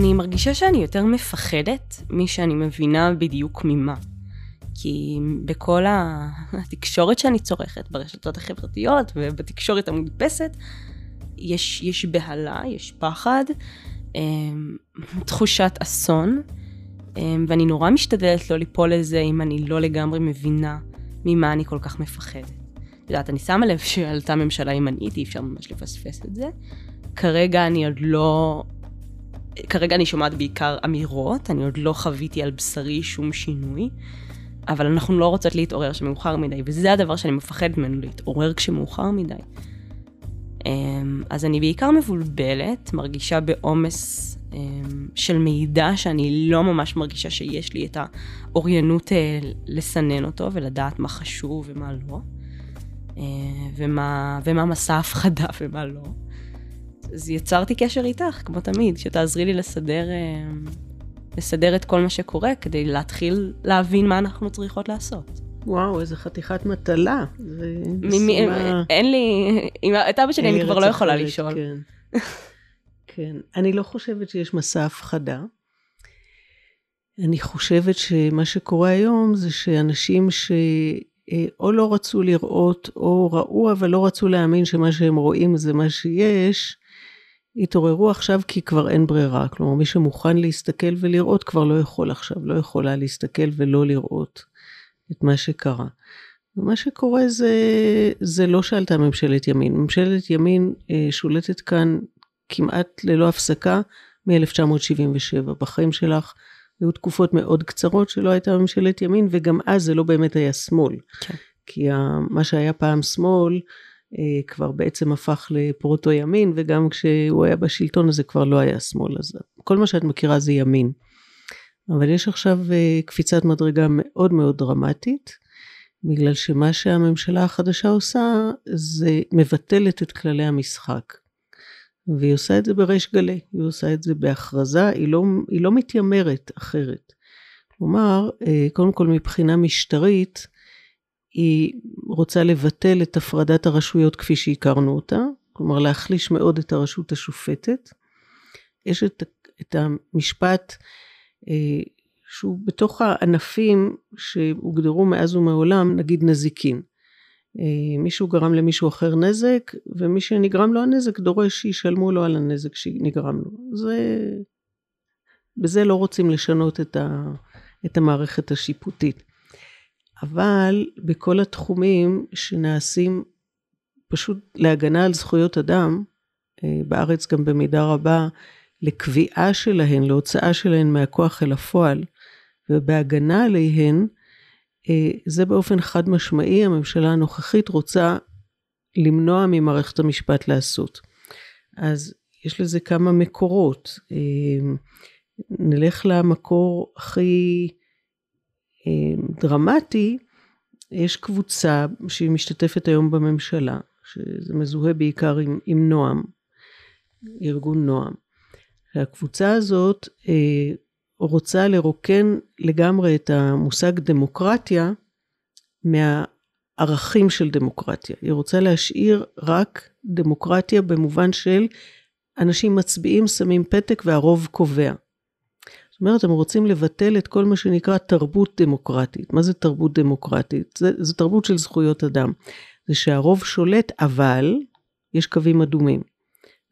אני מרגישה שאני יותר מפחדת משאני מבינה בדיוק ממה. כי בכל התקשורת שאני צורכת, ברשתות החברתיות ובתקשורת המודפסת, יש, יש בהלה, יש פחד, אמ, תחושת אסון, אמ, ואני נורא משתדלת לא ליפול לזה אם אני לא לגמרי מבינה ממה אני כל כך מפחדת. את יודעת, אני שמה לב שעלתה ממשלה ימנית, אי אפשר ממש לפספס את זה. כרגע אני עוד לא... כרגע אני שומעת בעיקר אמירות, אני עוד לא חוויתי על בשרי שום שינוי, אבל אנחנו לא רוצות להתעורר שמאוחר מדי, וזה הדבר שאני מפחדת ממנו, להתעורר כשמאוחר מדי. אמ, אז אני בעיקר מבולבלת, מרגישה בעומס אמ, של מידע שאני לא ממש מרגישה שיש לי את האוריינות אה, לסנן אותו ולדעת מה חשוב ומה לא, אה, ומה, ומה מסע הפחדה ומה לא. אז יצרתי קשר איתך, כמו תמיד, שתעזרי לי לסדר, אמ, לסדר את כל מה שקורה כדי להתחיל להבין מה אנחנו צריכות לעשות. וואו, איזה חתיכת מטלה. אין לי, את אבא שלי אני כבר לא יכולה לשאול. כן. כן. אני לא חושבת שיש מסע הפחדה. אני חושבת שמה שקורה היום זה שאנשים שאו אה, לא רצו לראות או ראו אבל לא רצו להאמין שמה שהם רואים זה מה שיש, התעוררו עכשיו כי כבר אין ברירה. כלומר, מי שמוכן להסתכל ולראות כבר לא יכול עכשיו, לא יכולה להסתכל ולא לראות. את מה שקרה. ומה שקורה זה, זה לא שעלתה ממשלת ימין. ממשלת ימין אה, שולטת כאן כמעט ללא הפסקה מ-1977. בחיים שלך היו תקופות מאוד קצרות שלא הייתה ממשלת ימין, וגם אז זה לא באמת היה שמאל. כן. כי מה שהיה פעם שמאל, כבר בעצם הפך לפרוטו ימין, וגם כשהוא היה בשלטון הזה כבר לא היה שמאל. אז כל מה שאת מכירה זה ימין. אבל יש עכשיו אה, קפיצת מדרגה מאוד מאוד דרמטית, בגלל שמה שהממשלה החדשה עושה זה מבטלת את כללי המשחק. והיא עושה את זה בריש גלי, היא עושה את זה בהכרזה, היא לא, היא לא מתיימרת אחרת. כלומר, אה, קודם כל מבחינה משטרית, היא רוצה לבטל את הפרדת הרשויות כפי שהכרנו אותה, כלומר להחליש מאוד את הרשות השופטת. יש את, את המשפט אה, שהוא בתוך הענפים שהוגדרו מאז ומעולם, נגיד נזיקין. אה, מישהו גרם למישהו אחר נזק, ומי שנגרם לו הנזק דורש שישלמו לו על הנזק שנגרם לו. זה... בזה לא רוצים לשנות את, ה... את המערכת השיפוטית. אבל בכל התחומים שנעשים פשוט להגנה על זכויות אדם, אה, בארץ גם במידה רבה לקביעה שלהן, להוצאה שלהן מהכוח אל הפועל, ובהגנה עליהן, אה, זה באופן חד משמעי הממשלה הנוכחית רוצה למנוע ממערכת המשפט לעשות. אז יש לזה כמה מקורות. אה, נלך למקור הכי דרמטי, יש קבוצה שהיא משתתפת היום בממשלה, שזה מזוהה בעיקר עם, עם נועם, ארגון נועם. הקבוצה הזאת אה, רוצה לרוקן לגמרי את המושג דמוקרטיה מהערכים של דמוקרטיה. היא רוצה להשאיר רק דמוקרטיה במובן של אנשים מצביעים, שמים פתק והרוב קובע. זאת אומרת, הם רוצים לבטל את כל מה שנקרא תרבות דמוקרטית. מה זה תרבות דמוקרטית? זה תרבות של זכויות אדם. זה שהרוב שולט, אבל יש קווים אדומים.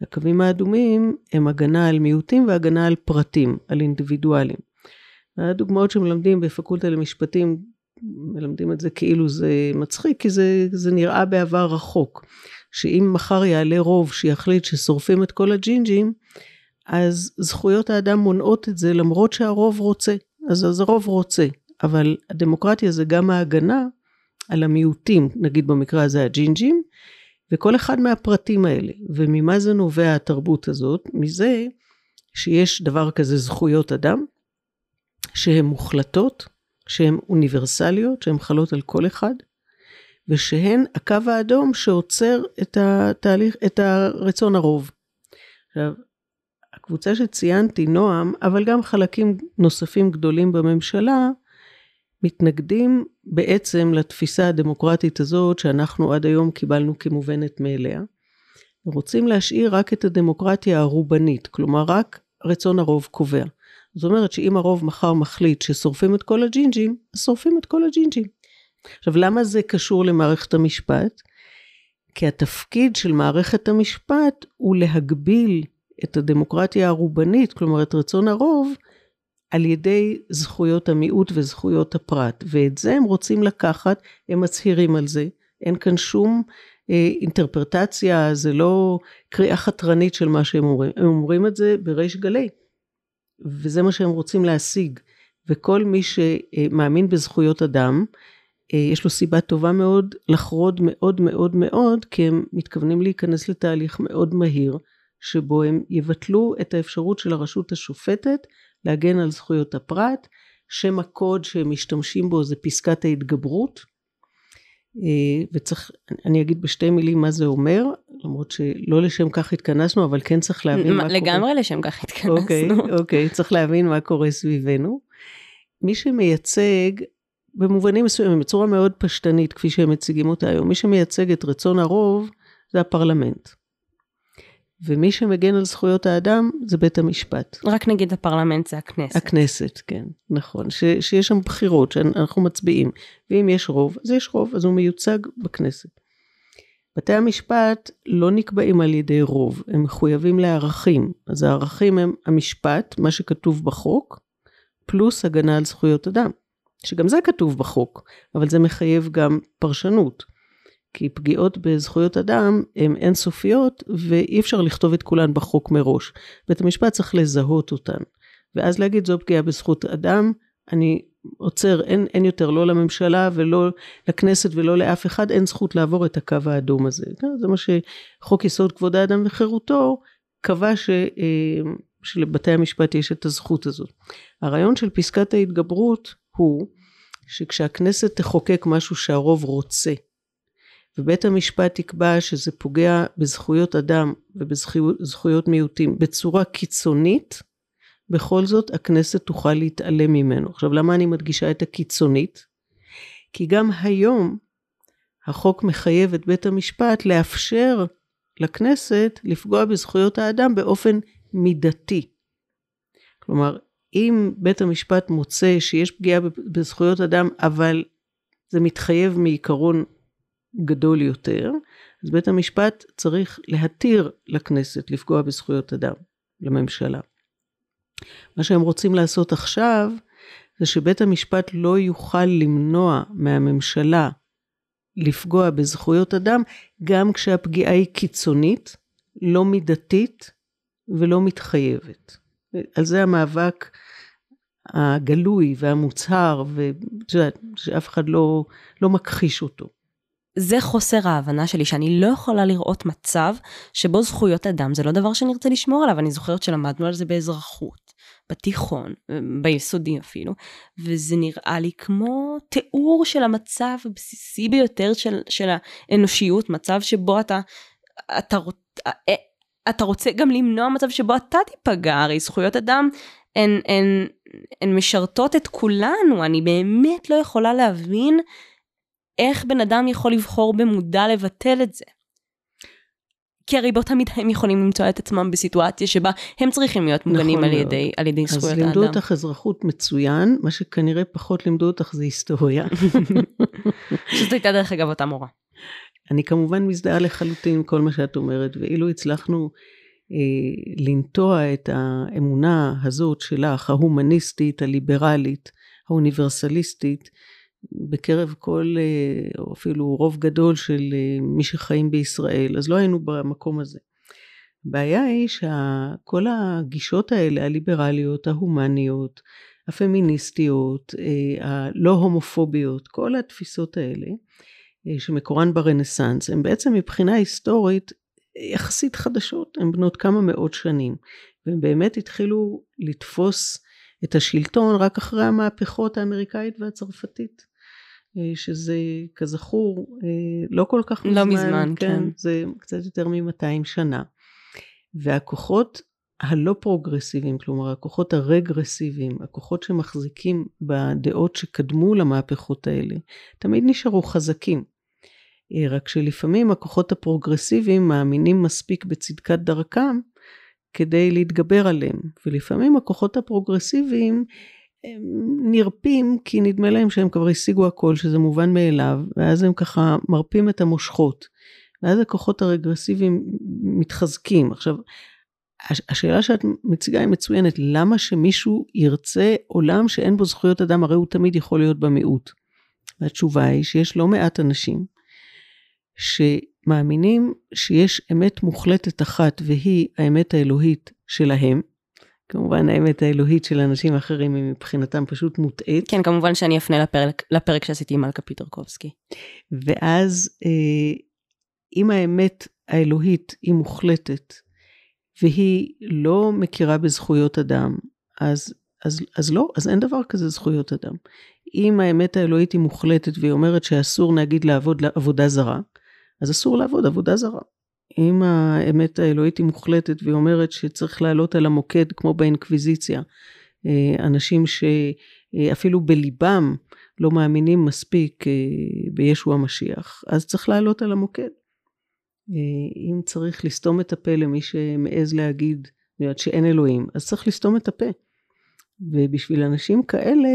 הקווים האדומים הם הגנה על מיעוטים והגנה על פרטים, על אינדיבידואלים. הדוגמאות שמלמדים בפקולטה למשפטים, מלמדים את זה כאילו זה מצחיק, כי זה, זה נראה בעבר רחוק. שאם מחר יעלה רוב שיחליט ששורפים את כל הג'ינג'ים, אז זכויות האדם מונעות את זה למרות שהרוב רוצה. אז, אז הרוב רוצה, אבל הדמוקרטיה זה גם ההגנה על המיעוטים, נגיד במקרה הזה הג'ינג'ים, וכל אחד מהפרטים האלה. וממה זה נובע התרבות הזאת? מזה שיש דבר כזה זכויות אדם, שהן מוחלטות, שהן אוניברסליות, שהן חלות על כל אחד, ושהן הקו האדום שעוצר את התהליך, את הרצון הרוב. עכשיו, הקבוצה שציינתי, נועם, אבל גם חלקים נוספים גדולים בממשלה, מתנגדים בעצם לתפיסה הדמוקרטית הזאת שאנחנו עד היום קיבלנו כמובנת מאליה. רוצים להשאיר רק את הדמוקרטיה הרובנית, כלומר רק רצון הרוב קובע. זאת אומרת שאם הרוב מחר מחליט ששורפים את כל הג'ינג'ים, אז שורפים את כל הג'ינג'ים. עכשיו, למה זה קשור למערכת המשפט? כי התפקיד של מערכת המשפט הוא להגביל את הדמוקרטיה הרובנית, כלומר את רצון הרוב, על ידי זכויות המיעוט וזכויות הפרט. ואת זה הם רוצים לקחת, הם מצהירים על זה. אין כאן שום אה, אינטרפרטציה, זה לא קריאה חתרנית של מה שהם אומרים. הם אומרים את זה בריש גלי. וזה מה שהם רוצים להשיג. וכל מי שמאמין בזכויות אדם, אה, יש לו סיבה טובה מאוד לחרוד מאוד מאוד מאוד, כי הם מתכוונים להיכנס לתהליך מאוד מהיר, שבו הם יבטלו את האפשרות של הרשות השופטת להגן על זכויות הפרט. שם הקוד שהם משתמשים בו זה פסקת ההתגברות. אה, וצריך, אני אגיד בשתי מילים מה זה אומר, למרות שלא לשם כך התכנסנו, אבל כן צריך להבין מה קורה. לגמרי לשם כך התכנסנו. אוקיי, אוקיי, צריך להבין מה קורה סביבנו. מי שמייצג, במובנים מסוימים, בצורה מאוד פשטנית, כפי שהם מציגים אותה היום, מי שמייצג את רצון הרוב זה הפרלמנט. ומי שמגן על זכויות האדם זה בית המשפט. רק נגיד הפרלמנט זה הכנסת. הכנסת, כן, נכון. ש, שיש שם בחירות, שאנחנו מצביעים. ואם יש רוב, אז יש רוב, אז הוא מיוצג בכנסת. בתי המשפט לא נקבעים על ידי רוב, הם מחויבים לערכים. אז הערכים הם המשפט, מה שכתוב בחוק, פלוס הגנה על זכויות אדם. שגם זה כתוב בחוק, אבל זה מחייב גם פרשנות. כי פגיעות בזכויות אדם הן אינסופיות ואי אפשר לכתוב את כולן בחוק מראש. בית המשפט צריך לזהות אותן. ואז להגיד זו פגיעה בזכות אדם, אני עוצר, אין, אין יותר לא לממשלה ולא לכנסת ולא לאף אחד, אין זכות לעבור את הקו האדום הזה. כן, זה מה שחוק יסוד כבוד האדם וחירותו קבע ש, אה, שלבתי המשפט יש את הזכות הזאת. הרעיון של פסקת ההתגברות הוא שכשהכנסת תחוקק משהו שהרוב רוצה, ובית המשפט יקבע שזה פוגע בזכויות אדם ובזכויות מיעוטים בצורה קיצונית, בכל זאת הכנסת תוכל להתעלם ממנו. עכשיו למה אני מדגישה את הקיצונית? כי גם היום החוק מחייב את בית המשפט לאפשר לכנסת לפגוע בזכויות האדם באופן מידתי. כלומר, אם בית המשפט מוצא שיש פגיעה בזכויות אדם, אבל זה מתחייב מעיקרון גדול יותר, אז בית המשפט צריך להתיר לכנסת לפגוע בזכויות אדם, לממשלה. מה שהם רוצים לעשות עכשיו, זה שבית המשפט לא יוכל למנוע מהממשלה לפגוע בזכויות אדם, גם כשהפגיעה היא קיצונית, לא מידתית ולא מתחייבת. על זה המאבק הגלוי והמוצהר, ושאף אחד לא, לא מכחיש אותו. זה חוסר ההבנה שלי, שאני לא יכולה לראות מצב שבו זכויות אדם זה לא דבר שנרצה לשמור עליו. אני זוכרת שלמדנו על זה באזרחות, בתיכון, ביסודי אפילו, וזה נראה לי כמו תיאור של המצב הבסיסי ביותר של, של האנושיות, מצב שבו אתה, אתה, אה, אתה רוצה גם למנוע מצב שבו אתה תיפגע, הרי זכויות אדם הן, הן, הן משרתות את כולנו, אני באמת לא יכולה להבין איך בן אדם יכול לבחור במודע לבטל את זה? כי הרי באותה מידה הם יכולים למצוא את עצמם בסיטואציה שבה הם צריכים להיות מוגנים נכון על, ידי, על ידי זכויות האדם. אז לימדו אותך אזרחות מצוין, מה שכנראה פחות לימדו אותך זה היסטוריה. שזו הייתה דרך אגב אותה מורה. אני כמובן מזדהה לחלוטין עם כל מה שאת אומרת, ואילו הצלחנו אה, לנטוע את האמונה הזאת שלך, ההומניסטית, הליברלית, האוניברסליסטית, בקרב כל, אה, או אפילו רוב גדול של אה, מי שחיים בישראל, אז לא היינו במקום הזה. הבעיה היא שכל הגישות האלה, הליברליות, ההומניות, הפמיניסטיות, אה, הלא הומופוביות, כל התפיסות האלה, שמקורן ברנסאנס, הן בעצם מבחינה היסטורית יחסית חדשות, הן בנות כמה מאות שנים, והן באמת התחילו לתפוס את השלטון רק אחרי המהפכות האמריקאית והצרפתית. אה, שזה כזכור אה, לא כל כך לא מזמן, לא מזמן, כן, כן. זה קצת יותר מ-200 שנה. והכוחות הלא פרוגרסיביים, כלומר הכוחות הרגרסיביים, הכוחות שמחזיקים בדעות שקדמו למהפכות האלה, תמיד נשארו חזקים. אה, רק שלפעמים הכוחות הפרוגרסיביים מאמינים מספיק בצדקת דרכם, כדי להתגבר עליהם. ולפעמים הכוחות הפרוגרסיביים הם נרפים כי נדמה להם שהם כבר השיגו הכל, שזה מובן מאליו, ואז הם ככה מרפים את המושכות. ואז הכוחות הרגרסיביים מתחזקים. עכשיו, השאלה שאת מציגה היא מצוינת, למה שמישהו ירצה עולם שאין בו זכויות אדם, הרי הוא תמיד יכול להיות במיעוט. והתשובה היא שיש לא מעט אנשים שמאמינים שיש אמת מוחלטת אחת והיא האמת האלוהית שלהם. כמובן האמת האלוהית של אנשים אחרים היא מבחינתם פשוט מוטעית. כן, כמובן שאני אפנה לפרק, לפרק שעשיתי עם מלכה פיטרקובסקי. ואז אה, אם האמת האלוהית היא מוחלטת והיא לא מכירה בזכויות אדם, אז, אז, אז לא, אז אין דבר כזה זכויות אדם. אם האמת האלוהית היא מוחלטת והיא אומרת שאסור נגיד לעבוד עבודה זרה, אז אסור לעבוד עבודה זרה. אם האמת האלוהית היא מוחלטת והיא אומרת שצריך לעלות על המוקד כמו באינקוויזיציה, אה, אנשים שאפילו בליבם לא מאמינים מספיק אה, בישו המשיח, אז צריך לעלות על המוקד. אה, אם צריך לסתום את הפה למי שמעז להגיד שאין אלוהים, אז צריך לסתום את הפה. ובשביל אנשים כאלה,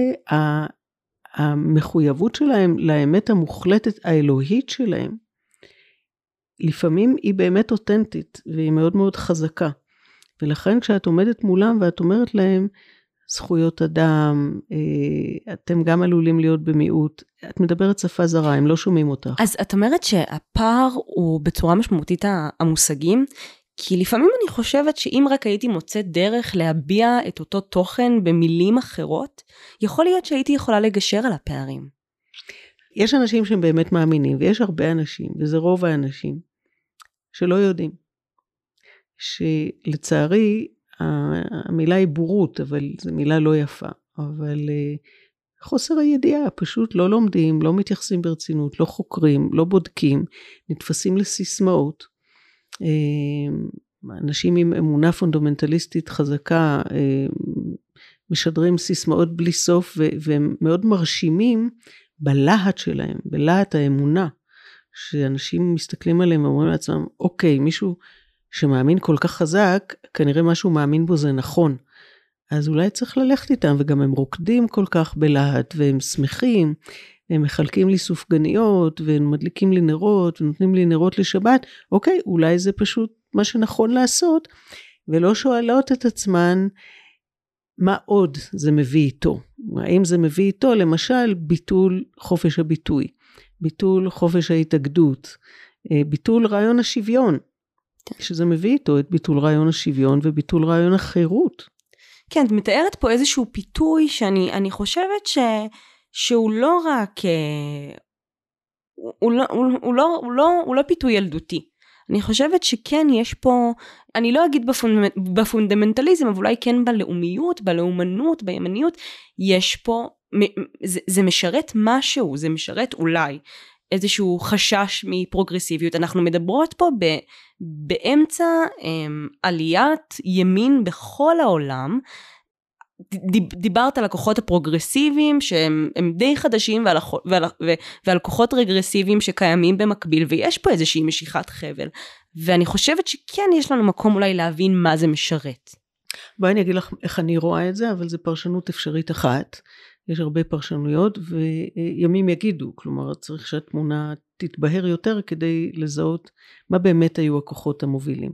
המחויבות שלהם לאמת המוחלטת האלוהית שלהם, לפעמים היא באמת אותנטית והיא מאוד מאוד חזקה. ולכן כשאת עומדת מולם ואת אומרת להם, זכויות אדם, אה, אתם גם עלולים להיות במיעוט. את מדברת שפה זרה, הם לא שומעים אותך. אז את אומרת שהפער הוא בצורה משמעותית המושגים, כי לפעמים אני חושבת שאם רק הייתי מוצאת דרך להביע את אותו תוכן במילים אחרות, יכול להיות שהייתי יכולה לגשר על הפערים. יש אנשים שהם באמת מאמינים, ויש הרבה אנשים, וזה רוב האנשים, שלא יודעים. שלצערי, המילה היא בורות, אבל זו מילה לא יפה. אבל אה, חוסר הידיעה, פשוט לא לומדים, לא מתייחסים ברצינות, לא חוקרים, לא בודקים, נתפסים לסיסמאות. אה, אנשים עם אמונה פונדמנטליסטית חזקה אה, משדרים סיסמאות בלי סוף והם מאוד מרשימים בלהט שלהם, בלהט האמונה, שאנשים מסתכלים עליהם ואומרים לעצמם, אוקיי, מישהו שמאמין כל כך חזק, כנראה מה שהוא מאמין בו זה נכון. אז אולי צריך ללכת איתם, וגם הם רוקדים כל כך בלהט, והם שמחים, הם מחלקים לי סופגניות, והם מדליקים לי נרות, ונותנים לי נרות לשבת, אוקיי, אולי זה פשוט מה שנכון לעשות, ולא שואלות את עצמן, מה עוד זה מביא איתו? האם זה מביא איתו, למשל, ביטול חופש הביטוי, ביטול חופש ההתאגדות, אה, ביטול רעיון השוויון. שזה מביא איתו את ביטול רעיון השוויון וביטול רעיון החירות. כן, את מתארת פה איזשהו פיתוי שאני חושבת ש, שהוא לא רק... אה, הוא לא, הוא, הוא, לא, הוא, לא, הוא לא פיתוי ילדותי. אני חושבת שכן יש פה, אני לא אגיד בפונד, בפונדמנטליזם, אבל אולי כן בלאומיות, בלאומנות, בימניות, יש פה, זה, זה משרת משהו, זה משרת אולי איזשהו חשש מפרוגרסיביות. אנחנו מדברות פה ב, באמצע um, עליית ימין בכל העולם. דיברת על הכוחות הפרוגרסיביים שהם די חדשים ועל, ועל, ועל כוחות רגרסיביים שקיימים במקביל ויש פה איזושהי משיכת חבל ואני חושבת שכן יש לנו מקום אולי להבין מה זה משרת. בואי אני אגיד לך איך אני רואה את זה אבל זה פרשנות אפשרית אחת יש הרבה פרשנויות וימים יגידו, כלומר צריך שהתמונה תתבהר יותר כדי לזהות מה באמת היו הכוחות המובילים.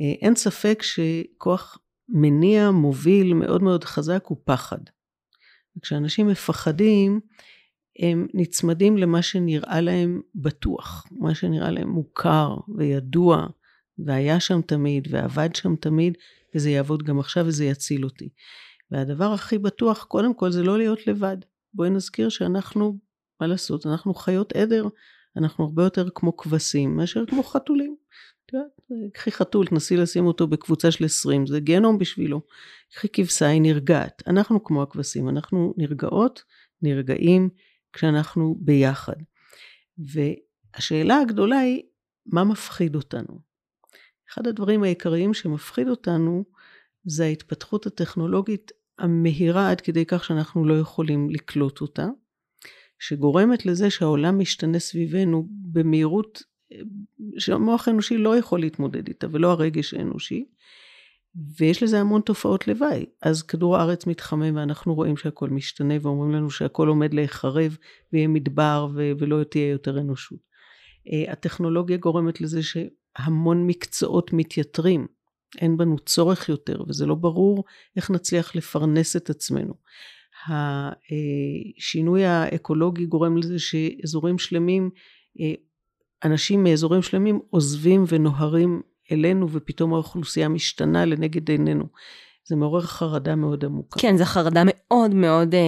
אה, אין ספק שכוח מניע מוביל מאוד מאוד חזק הוא פחד. וכשאנשים מפחדים הם נצמדים למה שנראה להם בטוח, מה שנראה להם מוכר וידוע והיה שם תמיד ועבד שם תמיד וזה יעבוד גם עכשיו וזה יציל אותי. והדבר הכי בטוח, קודם כל, זה לא להיות לבד. בואי נזכיר שאנחנו, מה לעשות, אנחנו חיות עדר, אנחנו הרבה יותר כמו כבשים מאשר כמו חתולים. קחי חתול, תנסי לשים אותו בקבוצה של 20, זה גיהנום בשבילו. קחי כבשה, היא נרגעת. אנחנו כמו הכבשים, אנחנו נרגעות, נרגעים, כשאנחנו ביחד. והשאלה הגדולה היא, מה מפחיד אותנו? אחד הדברים העיקריים שמפחיד אותנו זה ההתפתחות הטכנולוגית המהירה עד כדי כך שאנחנו לא יכולים לקלוט אותה, שגורמת לזה שהעולם משתנה סביבנו במהירות שהמוח האנושי לא יכול להתמודד איתה ולא הרגש האנושי, ויש לזה המון תופעות לוואי. אז כדור הארץ מתחמם ואנחנו רואים שהכל משתנה ואומרים לנו שהכל עומד להיחרב ויהיה מדבר ו- ולא תהיה יותר אנושות. אה, הטכנולוגיה גורמת לזה שהמון מקצועות מתייתרים. אין בנו צורך יותר וזה לא ברור איך נצליח לפרנס את עצמנו. השינוי האקולוגי גורם לזה שאזורים שלמים, אה, אנשים מאזורים שלמים עוזבים ונוהרים אלינו ופתאום האוכלוסייה משתנה לנגד עינינו. זה מעורר חרדה מאוד עמוקה. כן, זו חרדה מאוד מאוד... אה,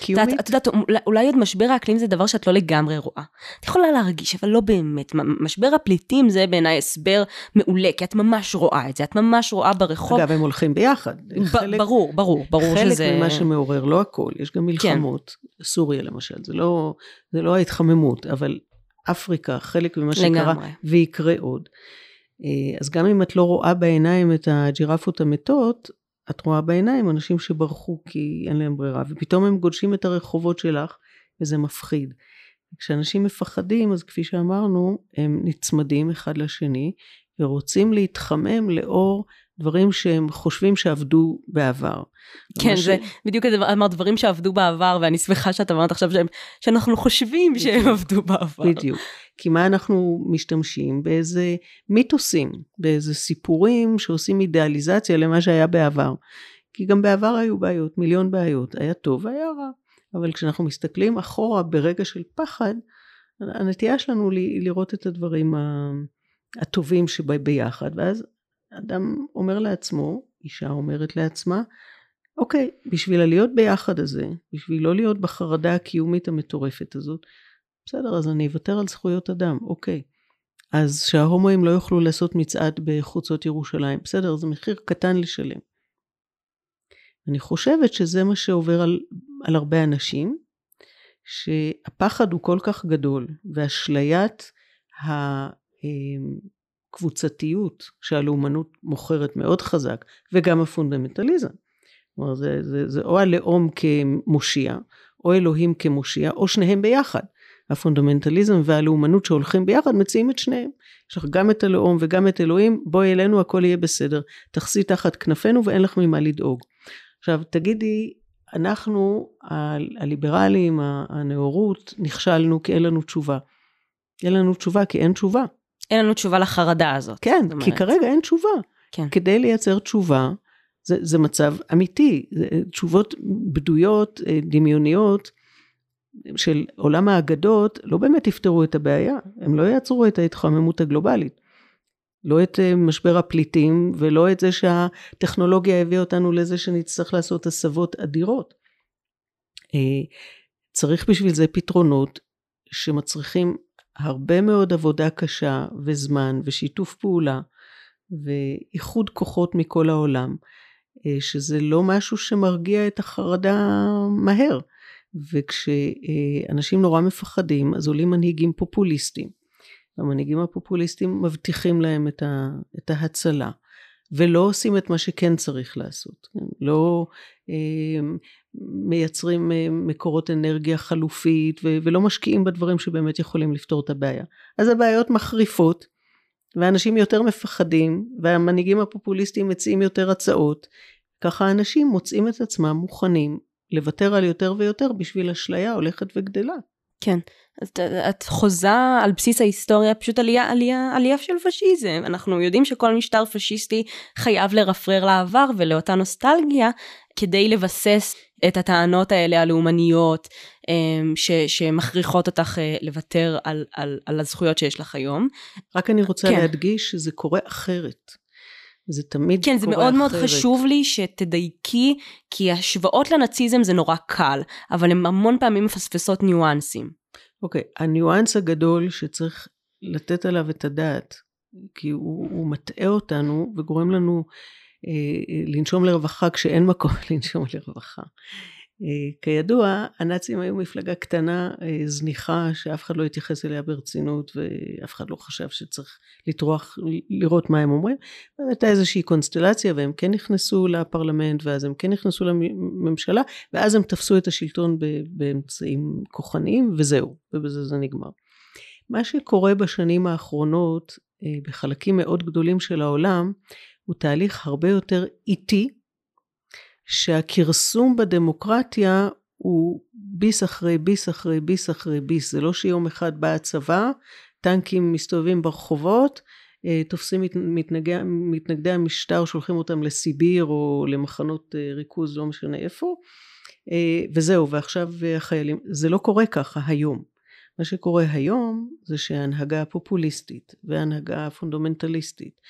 קיומית? את יודעת, אולי עוד משבר האקלים זה דבר שאת לא לגמרי רואה. את יכולה להרגיש, אבל לא באמת. משבר הפליטים זה בעיניי הסבר מעולה, כי את ממש רואה את זה, את ממש רואה ברחוב. אגב, הם הולכים ביחד. חלק, ברור, ברור, ברור חלק שזה... חלק ממה שמעורר, לא הכל, יש גם מלחמות. כן. סוריה למשל, זה לא, זה לא ההתחממות, אבל אפריקה, חלק ממה שקרה. ויקרה עוד. אה, אז גם אם את לא רואה בעיניים את הג'ירפות המתות, את רואה בעיניים אנשים שברחו כי אין להם ברירה, ופתאום הם גודשים את הרחובות שלך, וזה מפחיד. כשאנשים מפחדים, אז כפי שאמרנו, הם נצמדים אחד לשני, ורוצים להתחמם לאור דברים שהם חושבים שעבדו בעבר. כן, זה ש... בדיוק אמרת דברים שעבדו בעבר, ואני שמחה שאת אמרת עכשיו שהם, שאנחנו חושבים בדיוק, שהם עבדו בעבר. בדיוק. כי מה אנחנו משתמשים? באיזה מיתוסים, באיזה סיפורים שעושים אידיאליזציה למה שהיה בעבר. כי גם בעבר היו בעיות, מיליון בעיות, היה טוב והיה רע. אבל כשאנחנו מסתכלים אחורה ברגע של פחד, הנטייה שלנו לראות את הדברים הטובים שביחד, ואז אדם אומר לעצמו, אישה אומרת לעצמה, אוקיי, בשביל הלהיות ביחד הזה, בשביל לא להיות בחרדה הקיומית המטורפת הזאת, בסדר, אז אני אוותר על זכויות אדם, אוקיי. אז שההומואים לא יוכלו לעשות מצעד בחוצות ירושלים, בסדר, זה מחיר קטן לשלם. אני חושבת שזה מה שעובר על, על הרבה אנשים, שהפחד הוא כל כך גדול, ואשליית הקבוצתיות שהלאומנות מוכרת מאוד חזק, וגם הפונדמנטליזם. כלומר, זה, זה, זה או הלאום כמושיע, או אלוהים כמושיע, או שניהם ביחד. הפונדמנטליזם והלאומנות שהולכים ביחד מציעים את שניהם. יש לך גם את הלאום וגם את אלוהים, בואי אלינו הכל יהיה בסדר. תחסי תחת כנפינו ואין לך ממה לדאוג. עכשיו תגידי, אנחנו הליברלים, הנאורות, נכשלנו כי אין לנו תשובה. אין לנו תשובה כי אין תשובה. אין לנו תשובה לחרדה הזאת. כן, כי כרגע אין תשובה. כן. כדי לייצר תשובה, זה, זה מצב אמיתי, זה תשובות בדויות, אה, דמיוניות, של עולם האגדות, לא באמת יפתרו את הבעיה, הם לא יעצרו את ההתחממות הגלובלית. לא את אה, משבר הפליטים ולא את זה שהטכנולוגיה הביאה אותנו לזה שנצטרך לעשות הסבות אדירות. אה, צריך בשביל זה פתרונות שמצריכים הרבה מאוד עבודה קשה וזמן ושיתוף פעולה ואיחוד כוחות מכל העולם, אה, שזה לא משהו שמרגיע את החרדה מהר. וכשאנשים נורא מפחדים, אז עולים מנהיגים פופוליסטים. המנהיגים הפופוליסטים מבטיחים להם את, ה, את ההצלה, ולא עושים את מה שכן צריך לעשות. כן? לא אה, מייצרים אה, מקורות אנרגיה חלופית, ו, ולא משקיעים בדברים שבאמת יכולים לפתור את הבעיה. אז הבעיות מחריפות, ואנשים יותר מפחדים, והמנהיגים הפופוליסטים מציעים יותר הצעות. ככה אנשים מוצאים את עצמם מוכנים לוותר על יותר ויותר בשביל אשליה הולכת וגדלה. כן, את, את חוזה על בסיס ההיסטוריה פשוט עלייה, עלייה, עלייה של פשיזם. אנחנו יודעים שכל משטר פשיסטי חייב לרפרר לעבר ולאותה נוסטלגיה כדי לבסס את הטענות האלה הלאומניות אמ, ש, שמכריחות אותך אה, לוותר על, על, על הזכויות שיש לך היום. רק אני רוצה כן. להדגיש שזה קורה אחרת. זה תמיד כן, קורה אחרת. כן, זה מאוד. מאוד חשוב לי שתדייקי, כי השוואות לנאציזם זה נורא קל, אבל הן המון פעמים מפספסות ניואנסים. אוקיי, okay, הניואנס הגדול שצריך לתת עליו את הדעת, כי הוא, הוא מטעה אותנו וגורם לנו אה, לנשום לרווחה כשאין מקום לנשום לרווחה. אה, כידוע, הנאצים היו מפלגה קטנה, אה, זניחה, שאף אחד לא התייחס אליה ברצינות ואף אחד לא חשב שצריך לטרוח לראות מה הם אומרים. הייתה איזושהי קונסטלציה והם כן נכנסו לפרלמנט ואז הם כן נכנסו לממשלה ואז הם תפסו את השלטון באמצעים כוחניים וזהו, ובזה זה נגמר. מה שקורה בשנים האחרונות אה, בחלקים מאוד גדולים של העולם הוא תהליך הרבה יותר איטי, שהכרסום בדמוקרטיה הוא ביס אחרי ביס אחרי ביס אחרי ביס. זה לא שיום אחד בא הצבא, טנקים מסתובבים ברחובות, אה, תופסים מתנגדי, מתנגדי המשטר, שולחים אותם לסיביר או למחנות אה, ריכוז, לא משנה איפה, אה, וזהו, ועכשיו החיילים, זה לא קורה ככה היום. מה שקורה היום זה שההנהגה הפופוליסטית וההנהגה הפונדומנטליסטית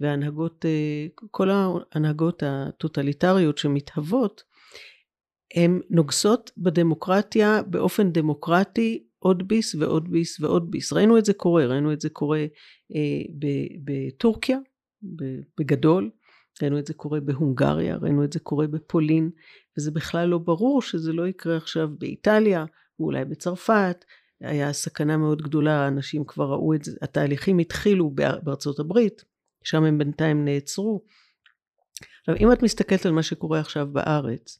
וההנהגות, כל ההנהגות הטוטליטריות שמתהוות, הן נוגסות בדמוקרטיה באופן דמוקרטי עוד ביס ועוד ביס ועוד ביס. ראינו את זה קורה, ראינו את זה קורה אה, בטורקיה, בגדול, ראינו את זה קורה בהונגריה, ראינו את זה קורה בפולין, וזה בכלל לא ברור שזה לא יקרה עכשיו באיטליה, ואולי בצרפת, היה סכנה מאוד גדולה, אנשים כבר ראו את זה, התהליכים התחילו בארצות הברית, שם הם בינתיים נעצרו. עכשיו, אם את מסתכלת על מה שקורה עכשיו בארץ,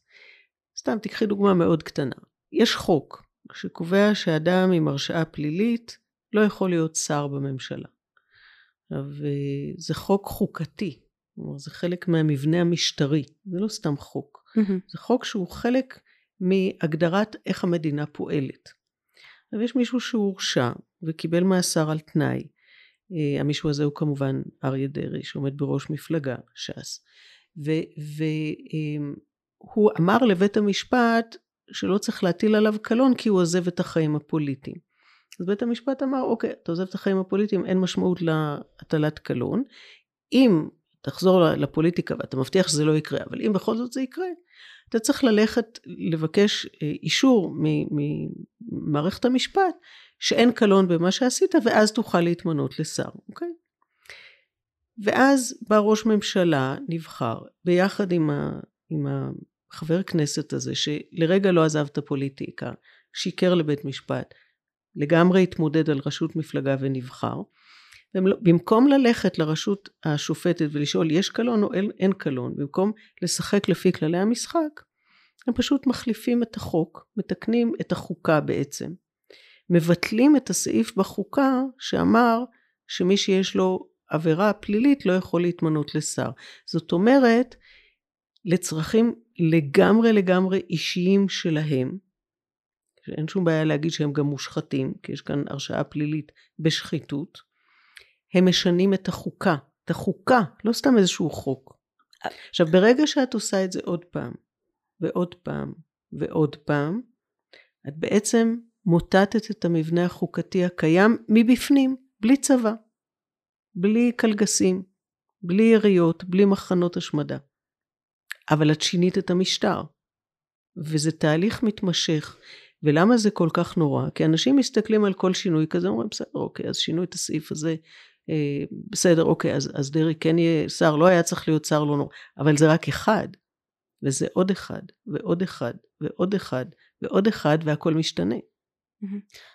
סתם תיקחי דוגמה מאוד קטנה. יש חוק שקובע שאדם עם הרשעה פלילית לא יכול להיות שר בממשלה. עכשיו, זה חוק חוקתי, כלומר זה חלק מהמבנה המשטרי, זה לא סתם חוק, mm-hmm. זה חוק שהוא חלק מהגדרת איך המדינה פועלת. עכשיו יש מישהו שהורשע וקיבל מאסר על תנאי, אה, המישהו הזה הוא כמובן אריה דרעי שעומד בראש מפלגה, ש"ס, והוא אמר לבית המשפט שלא צריך להטיל עליו קלון כי הוא עוזב את החיים הפוליטיים. אז בית המשפט אמר, אוקיי, אתה עוזב את החיים הפוליטיים, אין משמעות להטלת קלון. אם תחזור לפוליטיקה ואתה מבטיח שזה לא יקרה, אבל אם בכל זאת זה יקרה, אתה צריך ללכת לבקש אה, אישור ממערכת המשפט שאין קלון במה שעשית, ואז תוכל להתמנות לשר, אוקיי? ואז בא ראש ממשלה נבחר ביחד עם, ה, עם החבר כנסת הזה שלרגע לא עזב את הפוליטיקה, שיקר לבית משפט, לגמרי התמודד על ראשות מפלגה ונבחר. לא, במקום ללכת לרשות השופטת ולשאול יש קלון או אין, אין קלון, במקום לשחק לפי כללי המשחק, הם פשוט מחליפים את החוק, מתקנים את החוקה בעצם. מבטלים את הסעיף בחוקה שאמר שמי שיש לו עבירה פלילית לא יכול להתמנות לשר. זאת אומרת, לצרכים לגמרי לגמרי אישיים שלהם, שאין שום בעיה להגיד שהם גם מושחתים, כי יש כאן הרשעה פלילית בשחיתות, הם משנים את החוקה, את החוקה, לא סתם איזשהו חוק. עכשיו, ברגע שאת עושה את זה עוד פעם, ועוד פעם, ועוד פעם, את בעצם מוטטת את המבנה החוקתי הקיים מבפנים, בלי צבא, בלי קלגסים, בלי יריות, בלי מחנות השמדה. אבל את שינית את המשטר. וזה תהליך מתמשך. ולמה זה כל כך נורא? כי אנשים מסתכלים על כל שינוי כזה, אומרים, בסדר, אוקיי, אז שינו את הסעיף הזה, אה, בסדר, אוקיי, אז, אז דרעי כן יהיה שר, לא היה צריך להיות שר, לא נורא. אבל זה רק אחד, וזה עוד אחד, ועוד אחד, ועוד אחד, ועוד אחד, והכל משתנה.